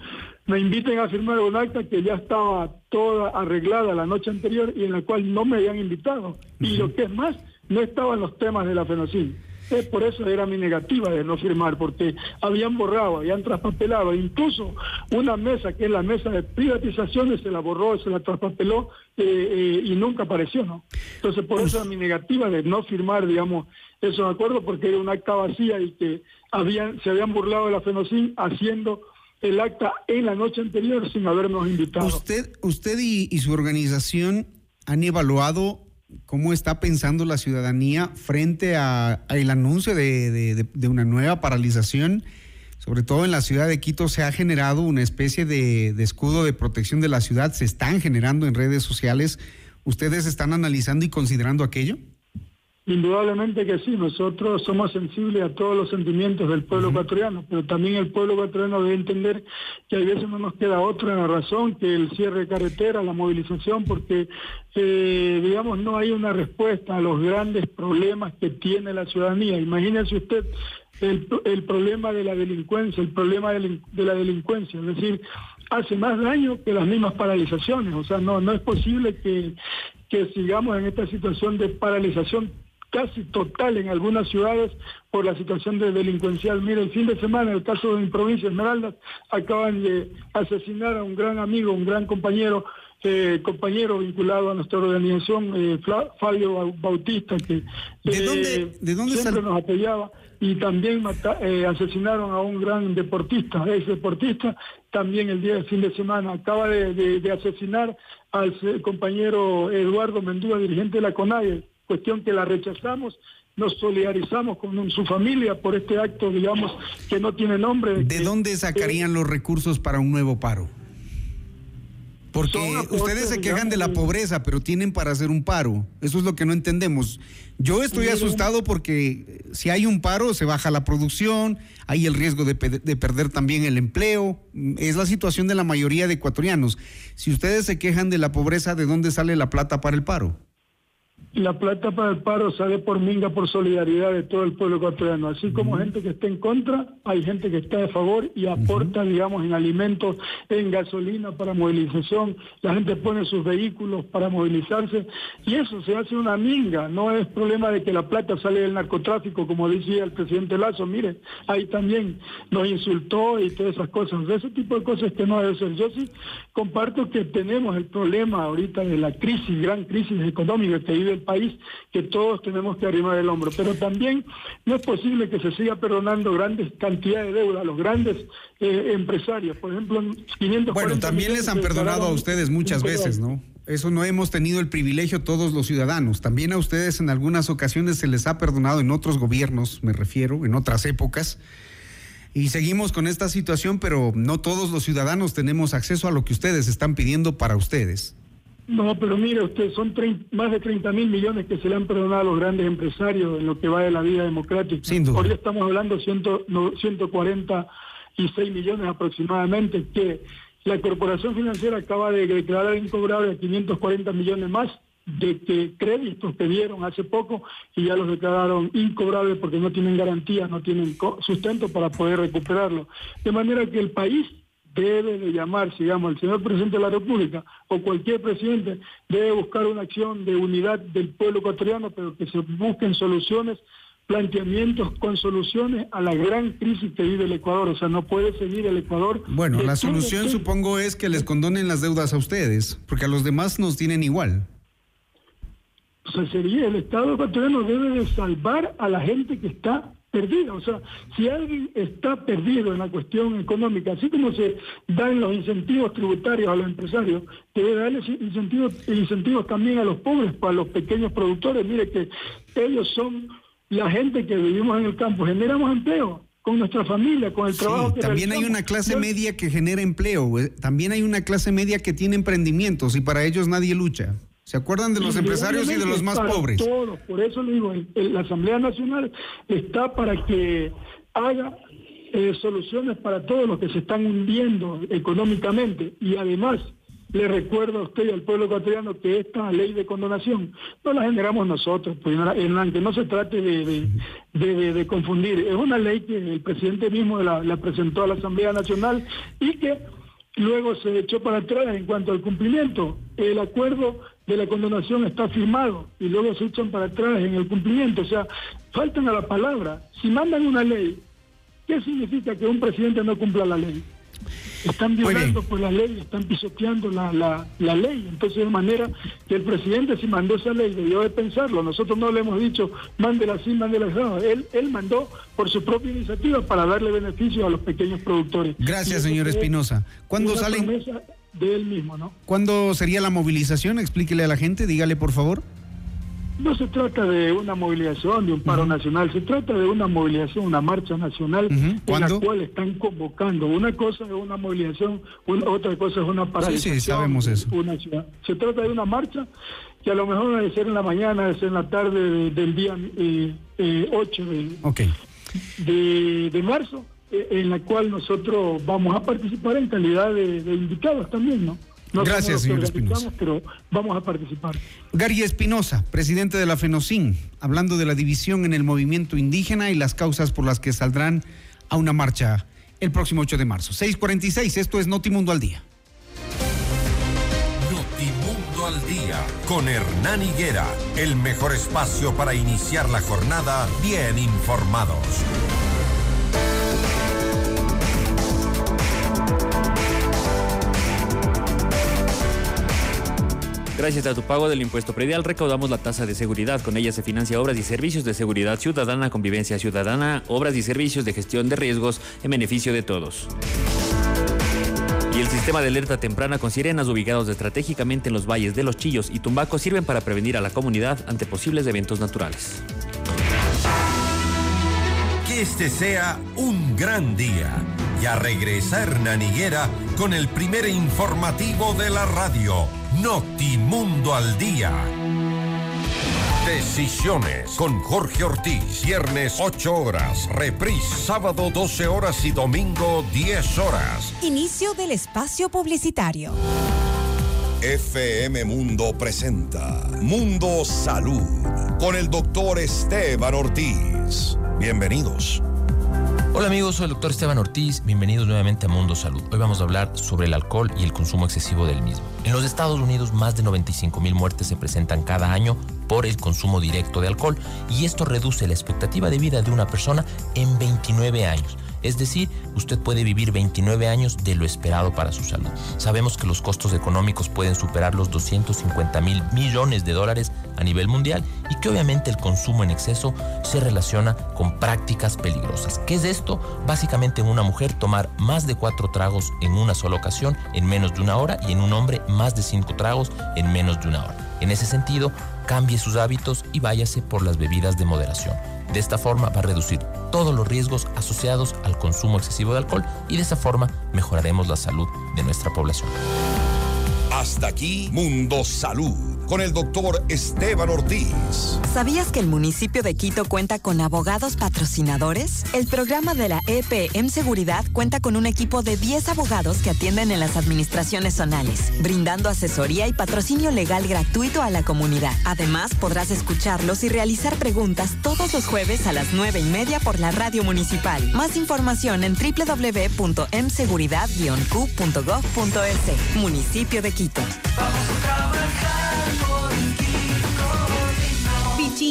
me inviten a firmar un acta que ya estaba toda arreglada la noche anterior y en la cual no me habían invitado. Y lo que es más, no estaban los temas de la FENOCIN. Es por eso era mi negativa de no firmar, porque habían borrado, habían traspapelado, incluso una mesa que es la mesa de privatizaciones se la borró, se la traspapeló eh, eh, y nunca apareció, ¿no? Entonces por eso era mi negativa de no firmar, digamos, esos acuerdos, porque era un acta vacía y que habían, se habían burlado de la FENOCIN haciendo el acta en la noche anterior sin habernos invitado. ¿Usted, usted y, su organización han evaluado cómo está pensando la ciudadanía frente a, a anuncio de, de, una nueva paralización. Sobre todo en la ciudad de Quito se ha generado una especie de escudo de protección de la ciudad, se están generando en redes sociales. ¿Ustedes están analizando y considerando aquello? Indudablemente que sí, nosotros somos sensibles a todos los sentimientos del pueblo ecuatoriano, pero también el pueblo ecuatoriano debe entender que a veces no nos queda otra razón que el cierre de carretera, la movilización, porque, eh, digamos, no hay una respuesta a los grandes problemas que tiene la ciudadanía. Imagínese usted el, el problema de la delincuencia, el problema de, de la delincuencia, es decir, hace más daño que las mismas paralizaciones, o sea, no, no es posible que, que sigamos en esta situación de paralización casi total en algunas ciudades por la situación de delincuencial. Mire, el fin de semana, en el caso de mi provincia, Esmeraldas, acaban de asesinar a un gran amigo, un gran compañero, eh, compañero vinculado a nuestra organización, eh, Fabio Bautista, que ¿De dónde, ¿de dónde siempre nos apoyaba, y también eh, asesinaron a un gran deportista, ex deportista, también el día del fin de semana. Acaba de, de, de asesinar al compañero Eduardo Mendúa, dirigente de la CONAIE, cuestión que la rechazamos, nos solidarizamos con su familia por este acto, digamos, que no tiene nombre. ¿De dónde sacarían los recursos para un nuevo paro? Porque ustedes se quejan de la pobreza, pero tienen para hacer un paro. Eso es lo que no entendemos. Yo estoy asustado porque si hay un paro, se baja la producción, hay el riesgo de, de, perder también el empleo. Es la situación de la mayoría de ecuatorianos. Si ustedes se quejan de la pobreza, ¿de dónde sale la plata para el paro? La plata para el paro sale por minga, por solidaridad de todo el pueblo ecuatoriano. Así como gente que está en contra, hay gente que está a favor y aporta, digamos, en alimentos, en gasolina para movilización. La gente pone sus vehículos para movilizarse y eso se hace una minga. No es problema de que la plata sale del narcotráfico, como decía el presidente Lazo. Mire, ahí también nos insultó y todas esas cosas. Ese tipo de cosas que no debe ser. Yo sí comparto que tenemos el problema ahorita de la crisis, gran crisis económica que vive el país que todos tenemos que arrimar el hombro. Pero también no es posible que se siga perdonando grandes cantidades de deuda a los grandes eh, empresarios. Por ejemplo, 500 Bueno, también les han perdonado a ustedes muchas veces, ¿no? Eso no hemos tenido el privilegio todos los ciudadanos. También a ustedes en algunas ocasiones se les ha perdonado en otros gobiernos, me refiero, en otras épocas. Y seguimos con esta situación, pero no todos los ciudadanos tenemos acceso a lo que ustedes están pidiendo para ustedes. No, pero mire usted, son más de 30 mil millones que se le han perdonado a los grandes empresarios en lo que va de la vida democrática. Sin duda. Hoy estamos hablando de 146 millones aproximadamente que la Corporación Financiera acaba de declarar incobrable 540 millones más de que créditos que dieron hace poco y ya los declararon incobrables porque no tienen garantía, no tienen sustento para poder recuperarlo. De manera que el país debe de llamar, digamos, el señor presidente de la República o cualquier presidente debe buscar una acción de unidad del pueblo ecuatoriano, pero que se busquen soluciones, planteamientos con soluciones a la gran crisis que vive el Ecuador. O sea, no puede seguir el Ecuador. Bueno, la solución supongo es que les condonen las deudas a ustedes, porque a los demás nos tienen igual. O sea, sería el Estado ecuatoriano debe de salvar a la gente que está perdida. O sea, si alguien está perdido en la cuestión económica, así como se dan los incentivos tributarios a los empresarios, debe darles incentivos, incentivos también a los pobres, para los pequeños productores. Mire que ellos son la gente que vivimos en el campo, generamos empleo con nuestra familia, con el trabajo. que también hay una clase media que genera empleo, eh, también hay una clase media que tiene emprendimientos y para ellos nadie lucha. ¿Se acuerdan de los empresarios y de los más pobres? Todos, por eso le digo, la Asamblea Nacional está para que haga eh, soluciones para todos los que se están hundiendo económicamente y además le recuerdo a usted y al pueblo ecuatoriano que esta ley de condonación no la generamos nosotros, pues que no se trate de, de, confundir. Es una ley que el presidente mismo la, la presentó a la Asamblea Nacional y que luego se echó para atrás en cuanto al cumplimiento. El acuerdo de la condonación está firmado y luego se echan para atrás en el cumplimiento. O sea, faltan a la palabra. Si mandan una ley, ¿qué significa que un presidente no cumpla la ley? Están violando por la ley, están pisoteando la, la, ley. Entonces, de manera que el presidente, si mandó esa ley, debió de pensarlo. Nosotros no le hemos dicho, mándela así, mándela así. Él, él mandó por su propia iniciativa para darle beneficio a los pequeños productores. Gracias, señor Espinosa. ¿Cuándo salen? De él mismo, ¿no? ¿Cuándo sería la movilización? Explíquele a la gente, dígale por favor. No se trata de una movilización, de un paro nacional, se trata de una movilización, una marcha nacional en la cual están convocando. Una cosa es una movilización, otra cosa es una paralización. Sí, sí, sabemos eso. Una ciudad. Se trata de una marcha que a lo mejor debe ser en la mañana, debe ser en la tarde del día eh, eh, 8 de, de, marzo, en la cual nosotros vamos a participar en calidad de invitados también, ¿no? Gracias, señor Espinosa. Pero vamos a participar. Gary Espinosa, presidente de la FENOCIN, hablando de la división en el movimiento indígena y las causas por las que saldrán a una marcha el próximo 8 de marzo. 646, esto es Notimundo al Día. Notimundo al Día, con Hernán Higuera, el mejor espacio para iniciar la jornada bien informados. Gracias a tu pago del impuesto predial recaudamos la tasa de seguridad. Con ella se financia obras y servicios de seguridad ciudadana, convivencia ciudadana, obras y servicios de gestión de riesgos en beneficio de todos. Y el sistema de alerta temprana con sirenas ubicados estratégicamente en los valles de Los Chillos y Tumbaco sirven para prevenir a la comunidad ante posibles eventos naturales. Que este sea un gran día. Ya regresa Hernán Higuera con el primer informativo de la radio Notimundo al Día. Decisiones con Jorge Ortiz. Viernes 8 horas. Reprise sábado 12 horas y domingo 10 horas. Inicio del espacio publicitario. FM Mundo presenta Mundo Salud con el doctor Esteban Ortiz. Bienvenidos. Hola amigos, soy el doctor Esteban Ortiz, bienvenidos nuevamente a Mundo Salud. Hoy vamos a hablar sobre el alcohol y el consumo excesivo del mismo. En los Estados Unidos más de 95 mil muertes se presentan cada año por el consumo directo de alcohol y esto reduce la expectativa de vida de una persona en 29 años. Es decir, usted puede vivir 29 años de lo esperado para su salud. Sabemos que los costos económicos pueden superar los 250 mil millones de dólares a nivel mundial y que obviamente el consumo en exceso se relaciona con prácticas peligrosas. ¿Qué es esto? Básicamente en una mujer tomar más de cuatro tragos en una sola ocasión en menos de una hora y en un hombre más de cinco tragos en menos de una hora. En ese sentido, cambie sus hábitos y váyase por las bebidas de moderación. De esta forma va a reducir todos los riesgos asociados al consumo excesivo de alcohol y de esa forma mejoraremos la salud de nuestra población. Hasta aquí Mundo Salud con el doctor Esteban Ortiz. ¿Sabías que el municipio de Quito cuenta con abogados patrocinadores? El programa de la EPM Seguridad cuenta con un equipo de 10 abogados que atienden en las administraciones zonales, brindando asesoría y patrocinio legal gratuito a la comunidad. Además, podrás escucharlos y realizar preguntas todos los jueves a las 9 y media por la radio municipal. Más información en www.mseguridad-q.gov.es. Municipio de Quito. Vamos a trabajar.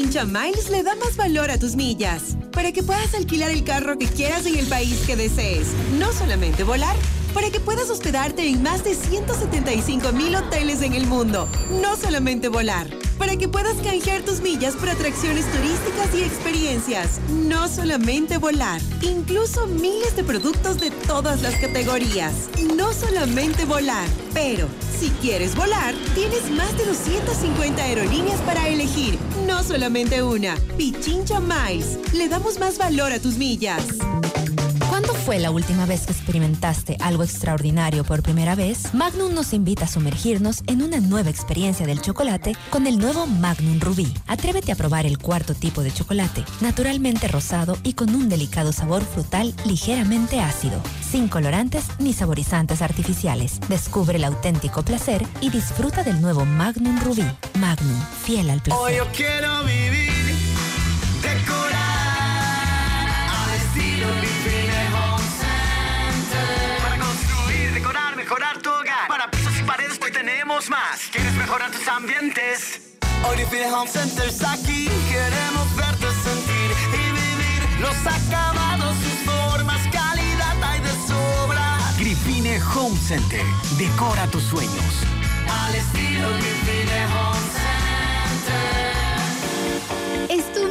Pichincha Miles le da más valor a tus millas para que puedas alquilar el carro que quieras en el país que desees. No solamente volar, para que puedas hospedarte en más de 175 mil hoteles en el mundo. No solamente volar para que puedas canjear tus millas por atracciones turísticas y experiencias. No solamente volar, incluso miles de productos de todas las categorías. No solamente volar, pero si quieres volar, tienes más de 250 aerolíneas para elegir. No solamente una. Pichincha Miles. Le damos más valor a tus millas fue la última vez que experimentaste algo extraordinario por primera vez? Magnum nos invita a sumergirnos en una nueva experiencia del chocolate con el nuevo Magnum Rubí. Atrévete a probar el cuarto tipo de chocolate, naturalmente rosado y con un delicado sabor frutal ligeramente ácido, sin colorantes ni saborizantes artificiales. Descubre el auténtico placer y disfruta del nuevo Magnum Rubí. Magnum, fiel al placer. Hoy yo quiero vivir, mejorar tu hogar. Para pisos y paredes hoy tenemos más. ¿Quieres mejorar tus ambientes? Vivine Home Center está aquí. Queremos verte sentir y vivir los acabados, sus formas, calidad hay de sobra. Grifine Home Center. Decora tus sueños. Al estilo Grifine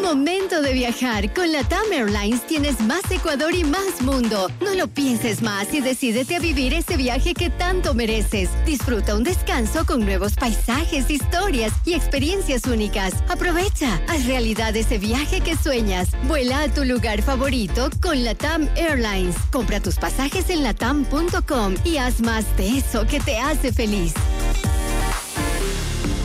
momento de viajar. Con la TAM Airlines tienes más Ecuador y más mundo. No lo pienses más y decídete a vivir ese viaje que tanto mereces. Disfruta un descanso con nuevos paisajes, historias y experiencias únicas. Aprovecha, haz realidad ese viaje que sueñas. Vuela a tu lugar favorito con la TAM Airlines. Compra tus pasajes en latam.com y haz más de eso que te hace feliz.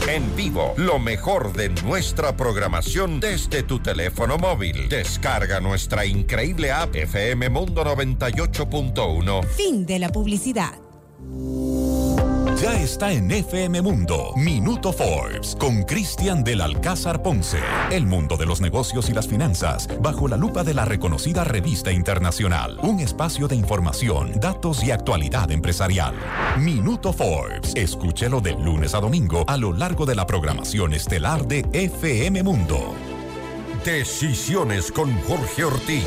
En vivo, lo mejor de nuestra programación desde tu teléfono móvil. Descarga nuestra increíble app FM Mundo 98.1. Fin de la publicidad. Ya está en FM Mundo, Minuto Forbes, con Cristian del Alcázar Ponce. El mundo de los negocios y las finanzas, bajo la lupa de la reconocida revista internacional. Un espacio de información, datos y actualidad empresarial. Minuto Forbes, escúchelo de lunes a domingo a lo largo de la programación estelar de FM Mundo. Decisiones con Jorge Ortiz.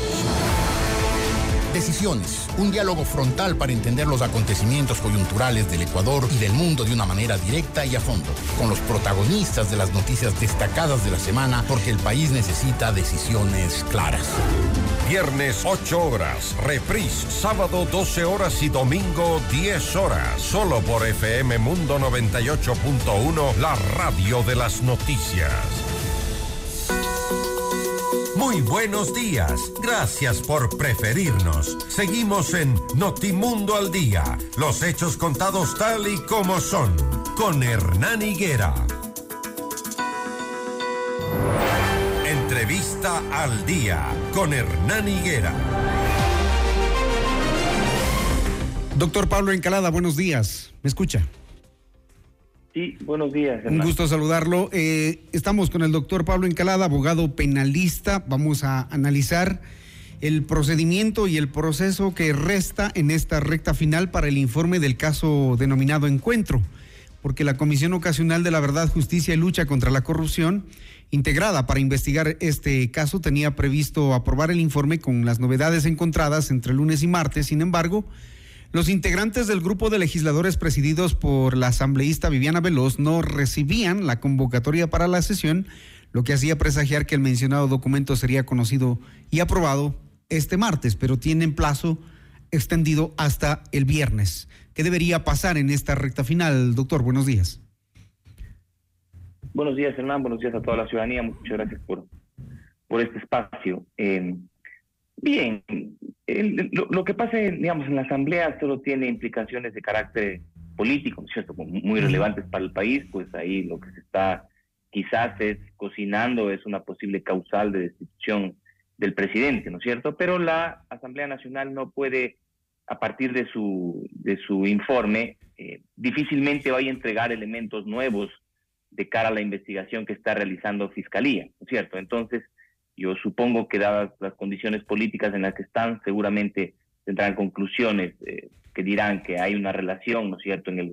Decisiones, un diálogo frontal para entender los acontecimientos coyunturales del Ecuador y del mundo de una manera directa y a fondo, con los protagonistas de las noticias destacadas de la semana, porque el país necesita decisiones claras. Viernes 8 horas, reprise sábado 12 horas y domingo 10 horas, solo por FM Mundo 98.1, la radio de las noticias. Muy buenos días. Gracias por preferirnos. Seguimos en Notimundo al Día. Los hechos contados tal y como son. Con Hernán Higuera. Entrevista al Día. Con Hernán Higuera. Doctor Pablo Encalada, buenos días. ¿Me escucha? Sí, buenos días. Un gusto saludarlo. Eh, estamos con el doctor Pablo Encalada, abogado penalista. Vamos a analizar el procedimiento y el proceso que resta en esta recta final para el informe del caso denominado Encuentro, porque la Comisión Ocasional de la Verdad, Justicia y Lucha contra la Corrupción, integrada para investigar este caso, tenía previsto aprobar el informe con las novedades encontradas entre lunes y martes. Sin embargo, los integrantes del grupo de legisladores presididos por la asambleísta Viviana Veloz no recibían la convocatoria para la sesión, lo que hacía presagiar que el mencionado documento sería conocido y aprobado este martes, pero tienen plazo extendido hasta el viernes. ¿Qué debería pasar en esta recta final, doctor? Buenos días. Buenos días, Hernán. Buenos días a toda la ciudadanía. Muchas gracias por, este espacio. Eh, bien, el, lo, lo, que pasa, digamos, en la Asamblea solo tiene implicaciones de carácter político, ¿cierto? Muy relevantes para el país, pues ahí lo que se está quizás es cocinando es una posible causal de destitución del presidente, ¿no es cierto? Pero la Asamblea Nacional no puede, a partir de su, de su informe, eh, difícilmente vaya a entregar elementos nuevos de cara a la investigación que está realizando Fiscalía, ¿no es cierto? Entonces, yo supongo que dadas las condiciones políticas en las que están, seguramente tendrán conclusiones eh, que dirán que hay una relación, ¿no es cierto?, en el,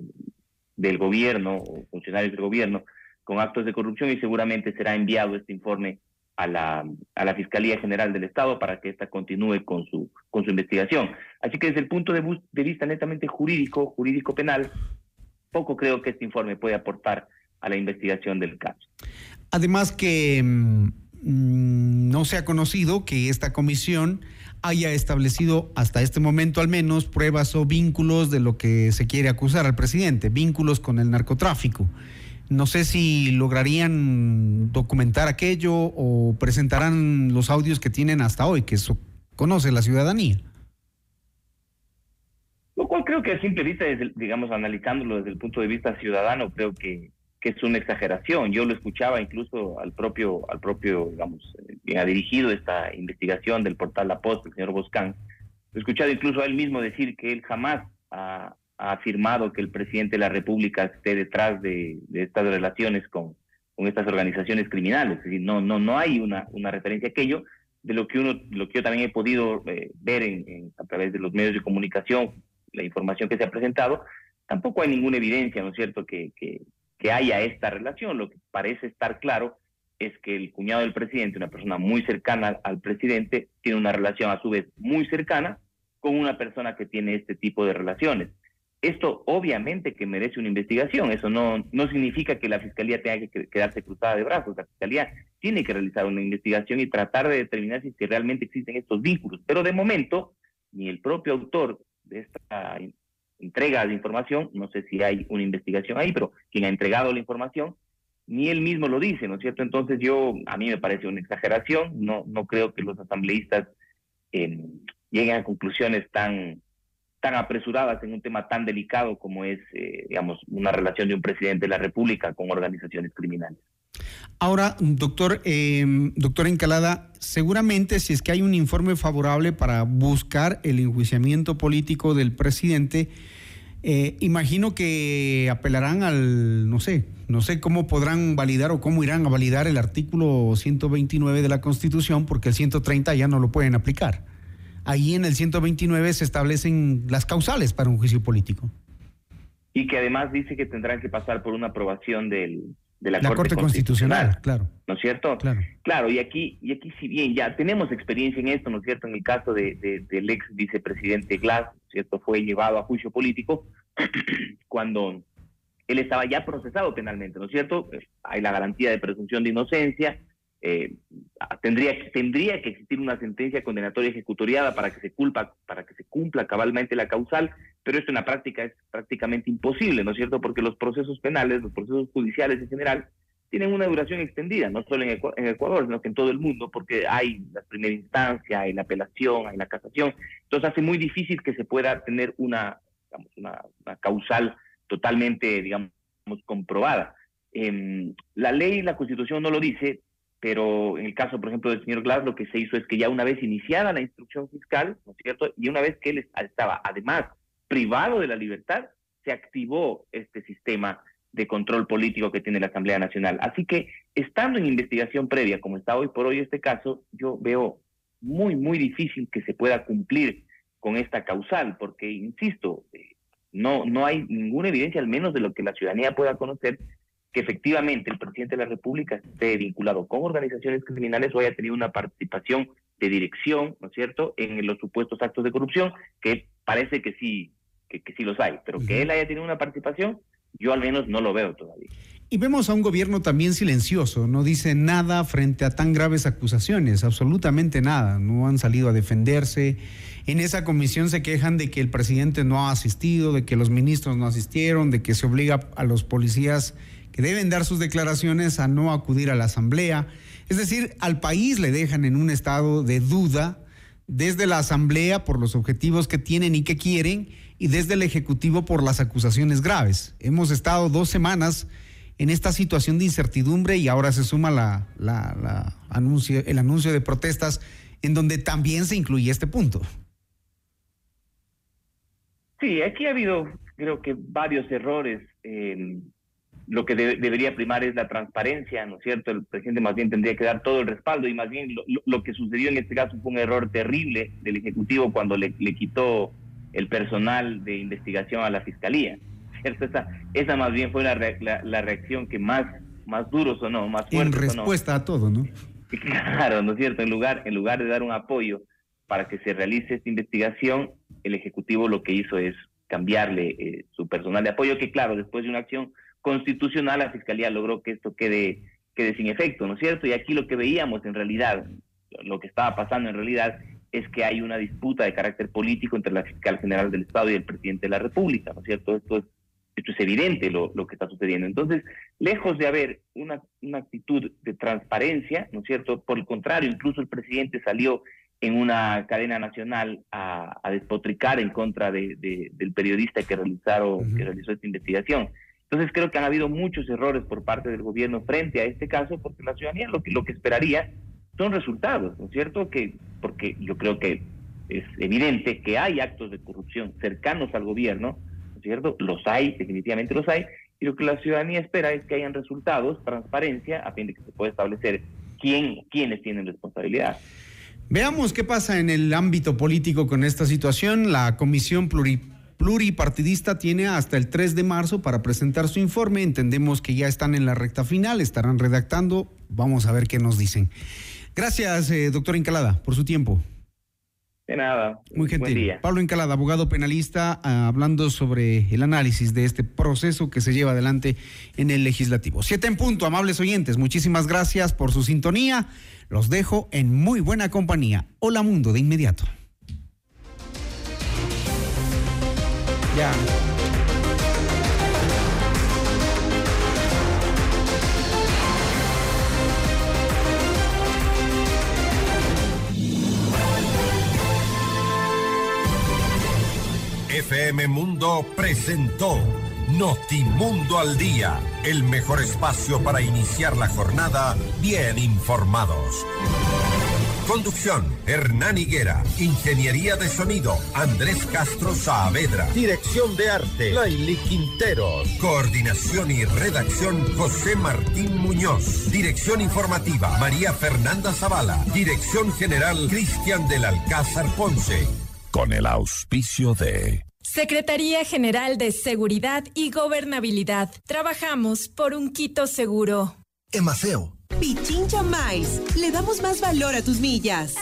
del gobierno o funcionarios del gobierno con actos de corrupción y seguramente será enviado este informe a la, a la Fiscalía General del Estado para que ésta continúe con su, con su investigación. Así que desde el punto de, vista netamente jurídico, jurídico penal, poco creo que este informe puede aportar a la investigación del caso. Además que mmm, no se ha conocido que esta comisión haya establecido hasta este momento al menos pruebas o vínculos de lo que se quiere acusar al presidente, vínculos con el narcotráfico. No sé si lograrían documentar aquello o presentarán los audios que tienen hasta hoy, que eso conoce la ciudadanía. creo que simple vista, digamos, analizándolo desde el punto de vista ciudadano, creo que, que es una exageración. Yo lo escuchaba incluso al propio, al propio, digamos, eh, quien ha dirigido esta investigación del portal La Post, el señor Boscán. Lo he escuchado incluso a él mismo decir que él jamás ha, ha afirmado que el presidente de la República esté detrás de, de estas relaciones con, con estas organizaciones criminales. Es decir, no, no, no hay una, una referencia a aquello de lo que uno, lo que yo también he podido eh, ver en, en- a través de los medios de comunicación, la información que se ha presentado, tampoco hay ninguna evidencia, ¿no es cierto?, que, que, que haya esta relación. Lo que parece estar claro es que el cuñado del presidente, una persona muy cercana al presidente, tiene una relación a su vez muy cercana con una persona que tiene este tipo de relaciones. Esto obviamente que merece una investigación, eso no, no significa que la Fiscalía tenga que que- quedarse cruzada de brazos, la Fiscalía tiene que realizar una investigación y tratar de determinar si es que realmente existen estos vínculos, pero de momento ni el propio autor de esta entrega de información, no sé si hay una investigación ahí, pero quien ha entregado la información, ni él mismo lo dice, ¿no es cierto? Entonces yo, a mí me parece una exageración, no, no creo que los asambleístas eh, lleguen a conclusiones tan, tan apresuradas en un tema tan delicado como es, eh, digamos, una relación de un presidente de la República con organizaciones criminales. Ahora, doctor, eh, Encalada, seguramente si es que hay un informe favorable para buscar el enjuiciamiento político del presidente, eh, imagino que apelarán al, no sé, no sé cómo podrán validar o cómo irán a validar el artículo 129 de la Constitución, porque el 130 ya no lo pueden aplicar. Ahí en el 129 se establecen las causales para un juicio político. Y que además dice que tendrán que pasar por una aprobación del, de la, La Corte Constitucional, claro. ¿no es cierto? Claro. Claro, y aquí, y aquí si bien ya tenemos experiencia en esto, ¿no es cierto? En el caso de, de- del ex vicepresidente Glass, ¿no es cierto? Fue llevado a juicio político cuando él estaba ya procesado penalmente, ¿no es cierto? Hay la garantía de presunción de inocencia, eh, tendría, tendría que existir una sentencia condenatoria ejecutoriada para que se culpa, para que se cumpla cabalmente la causal, pero esto en la práctica es prácticamente imposible, ¿no es cierto? Porque los procesos penales, los procesos judiciales en general, tienen una duración extendida, no solo en Ecua- en Ecuador, sino que en todo el mundo, porque hay la primera instancia, hay la apelación, hay la casación. Entonces hace muy difícil que se pueda tener una, digamos, una causal totalmente, digamos, comprobada. Em, la ley y la constitución no lo dice, pero en el caso, por ejemplo, del señor Glass, lo que se hizo es que ya una vez iniciada la instrucción fiscal, ¿no es cierto? Y una vez que él estaba, además, privado de la libertad, se activó este sistema de control político que tiene la Asamblea Nacional. Así que, estando en investigación previa, como está hoy por hoy este caso, yo veo muy, muy difícil que se pueda cumplir con esta causal, porque, insisto, eh, no, no hay ninguna evidencia, al menos de lo que la ciudadanía pueda conocer, que efectivamente el presidente de la República esté vinculado con organizaciones criminales o haya tenido una participación de dirección, ¿no es cierto?, en los supuestos actos de corrupción, que parece que sí, que, que sí los hay, pero que él haya tenido una participación, yo al menos no lo veo todavía. Y vemos a un gobierno también silencioso, no dice nada frente a tan graves acusaciones, absolutamente nada, no han salido a defenderse. En esa comisión se quejan de que el presidente no ha asistido, de que los ministros no asistieron, de que se obliga a los policías que deben dar sus declaraciones a no acudir a la asamblea. Es decir, al país le dejan en un estado de duda desde la asamblea por los objetivos que tienen y que quieren y desde el ejecutivo por las acusaciones graves. Hemos estado dos semanas en esta situación de incertidumbre y ahora se suma la, la- el anuncio de protestas en donde también se incluye este punto. Sí, aquí ha habido, creo que, varios errores. Lo que debe- debería primar es la transparencia, ¿no es cierto? El presidente más bien tendría que dar todo el respaldo y más bien lo, que sucedió en este caso fue un error terrible del Ejecutivo cuando le, le quitó el personal de investigación a la Fiscalía. ¿cierto? Esa, esa más bien fue la, re- la, la reacción que más, más duro sonó, más En fuerte sonó. respuesta a todo, ¿no? Claro, ¿no es cierto? En lugar, en lugar de dar un apoyo para que se realice esta investigación, el Ejecutivo lo que hizo es cambiarle eh, su personal de apoyo, que claro, después de una acción constitucional, la Fiscalía logró que esto quede, quede sin efecto, ¿no es cierto? Y aquí lo que veíamos en realidad, lo que estaba pasando en realidad, es que hay una disputa de carácter político entre la fiscal general del Estado y el presidente de la República, ¿no es cierto? Esto es, esto es evidente lo, lo que está sucediendo. Entonces, lejos de haber una, una actitud de transparencia, ¿no es cierto? Por el contrario, incluso el presidente salió en una cadena nacional a, despotricar en contra de, del periodista que, realizaron, que realizó esta investigación. Entonces creo que han habido muchos errores por parte del gobierno frente a este caso, porque la ciudadanía lo que, lo que esperaría son resultados, ¿no es cierto? Que, porque yo creo que es evidente que hay actos de corrupción cercanos al gobierno, ¿no es cierto? Los hay, definitivamente los hay, y lo que la ciudadanía espera es que hayan resultados, transparencia, a fin de que se pueda establecer quién, quiénes tienen responsabilidad. Veamos qué pasa en el ámbito político con esta situación. La Comisión Pluripartidista tiene hasta el 3 de marzo para presentar su informe. Entendemos que ya están en la recta final, estarán redactando. Vamos a ver qué nos dicen. Gracias, eh, doctor Incalada, por su tiempo. De nada. Muy gentil. Pablo Encalada, abogado penalista, ah, hablando sobre el análisis de este proceso que se lleva adelante en el legislativo. Siete en punto, amables oyentes. Muchísimas gracias por su sintonía. Los dejo en muy buena compañía. Hola mundo de inmediato. FM Mundo presentó Notimundo al Día, el mejor espacio para iniciar la jornada bien informados. Conducción, Hernán Higuera. Ingeniería de sonido, Andrés Castro Saavedra. Dirección de arte, Laili Quinteros. Coordinación y redacción, José Martín Muñoz. Dirección informativa, María Fernanda Zavala. Dirección general, Cristian del Alcázar Ponce. Con el auspicio de... Secretaría General de Seguridad y Gobernabilidad. Trabajamos por un Quito seguro. Emaceo. Pichincha Mais. Le damos más valor a tus millas.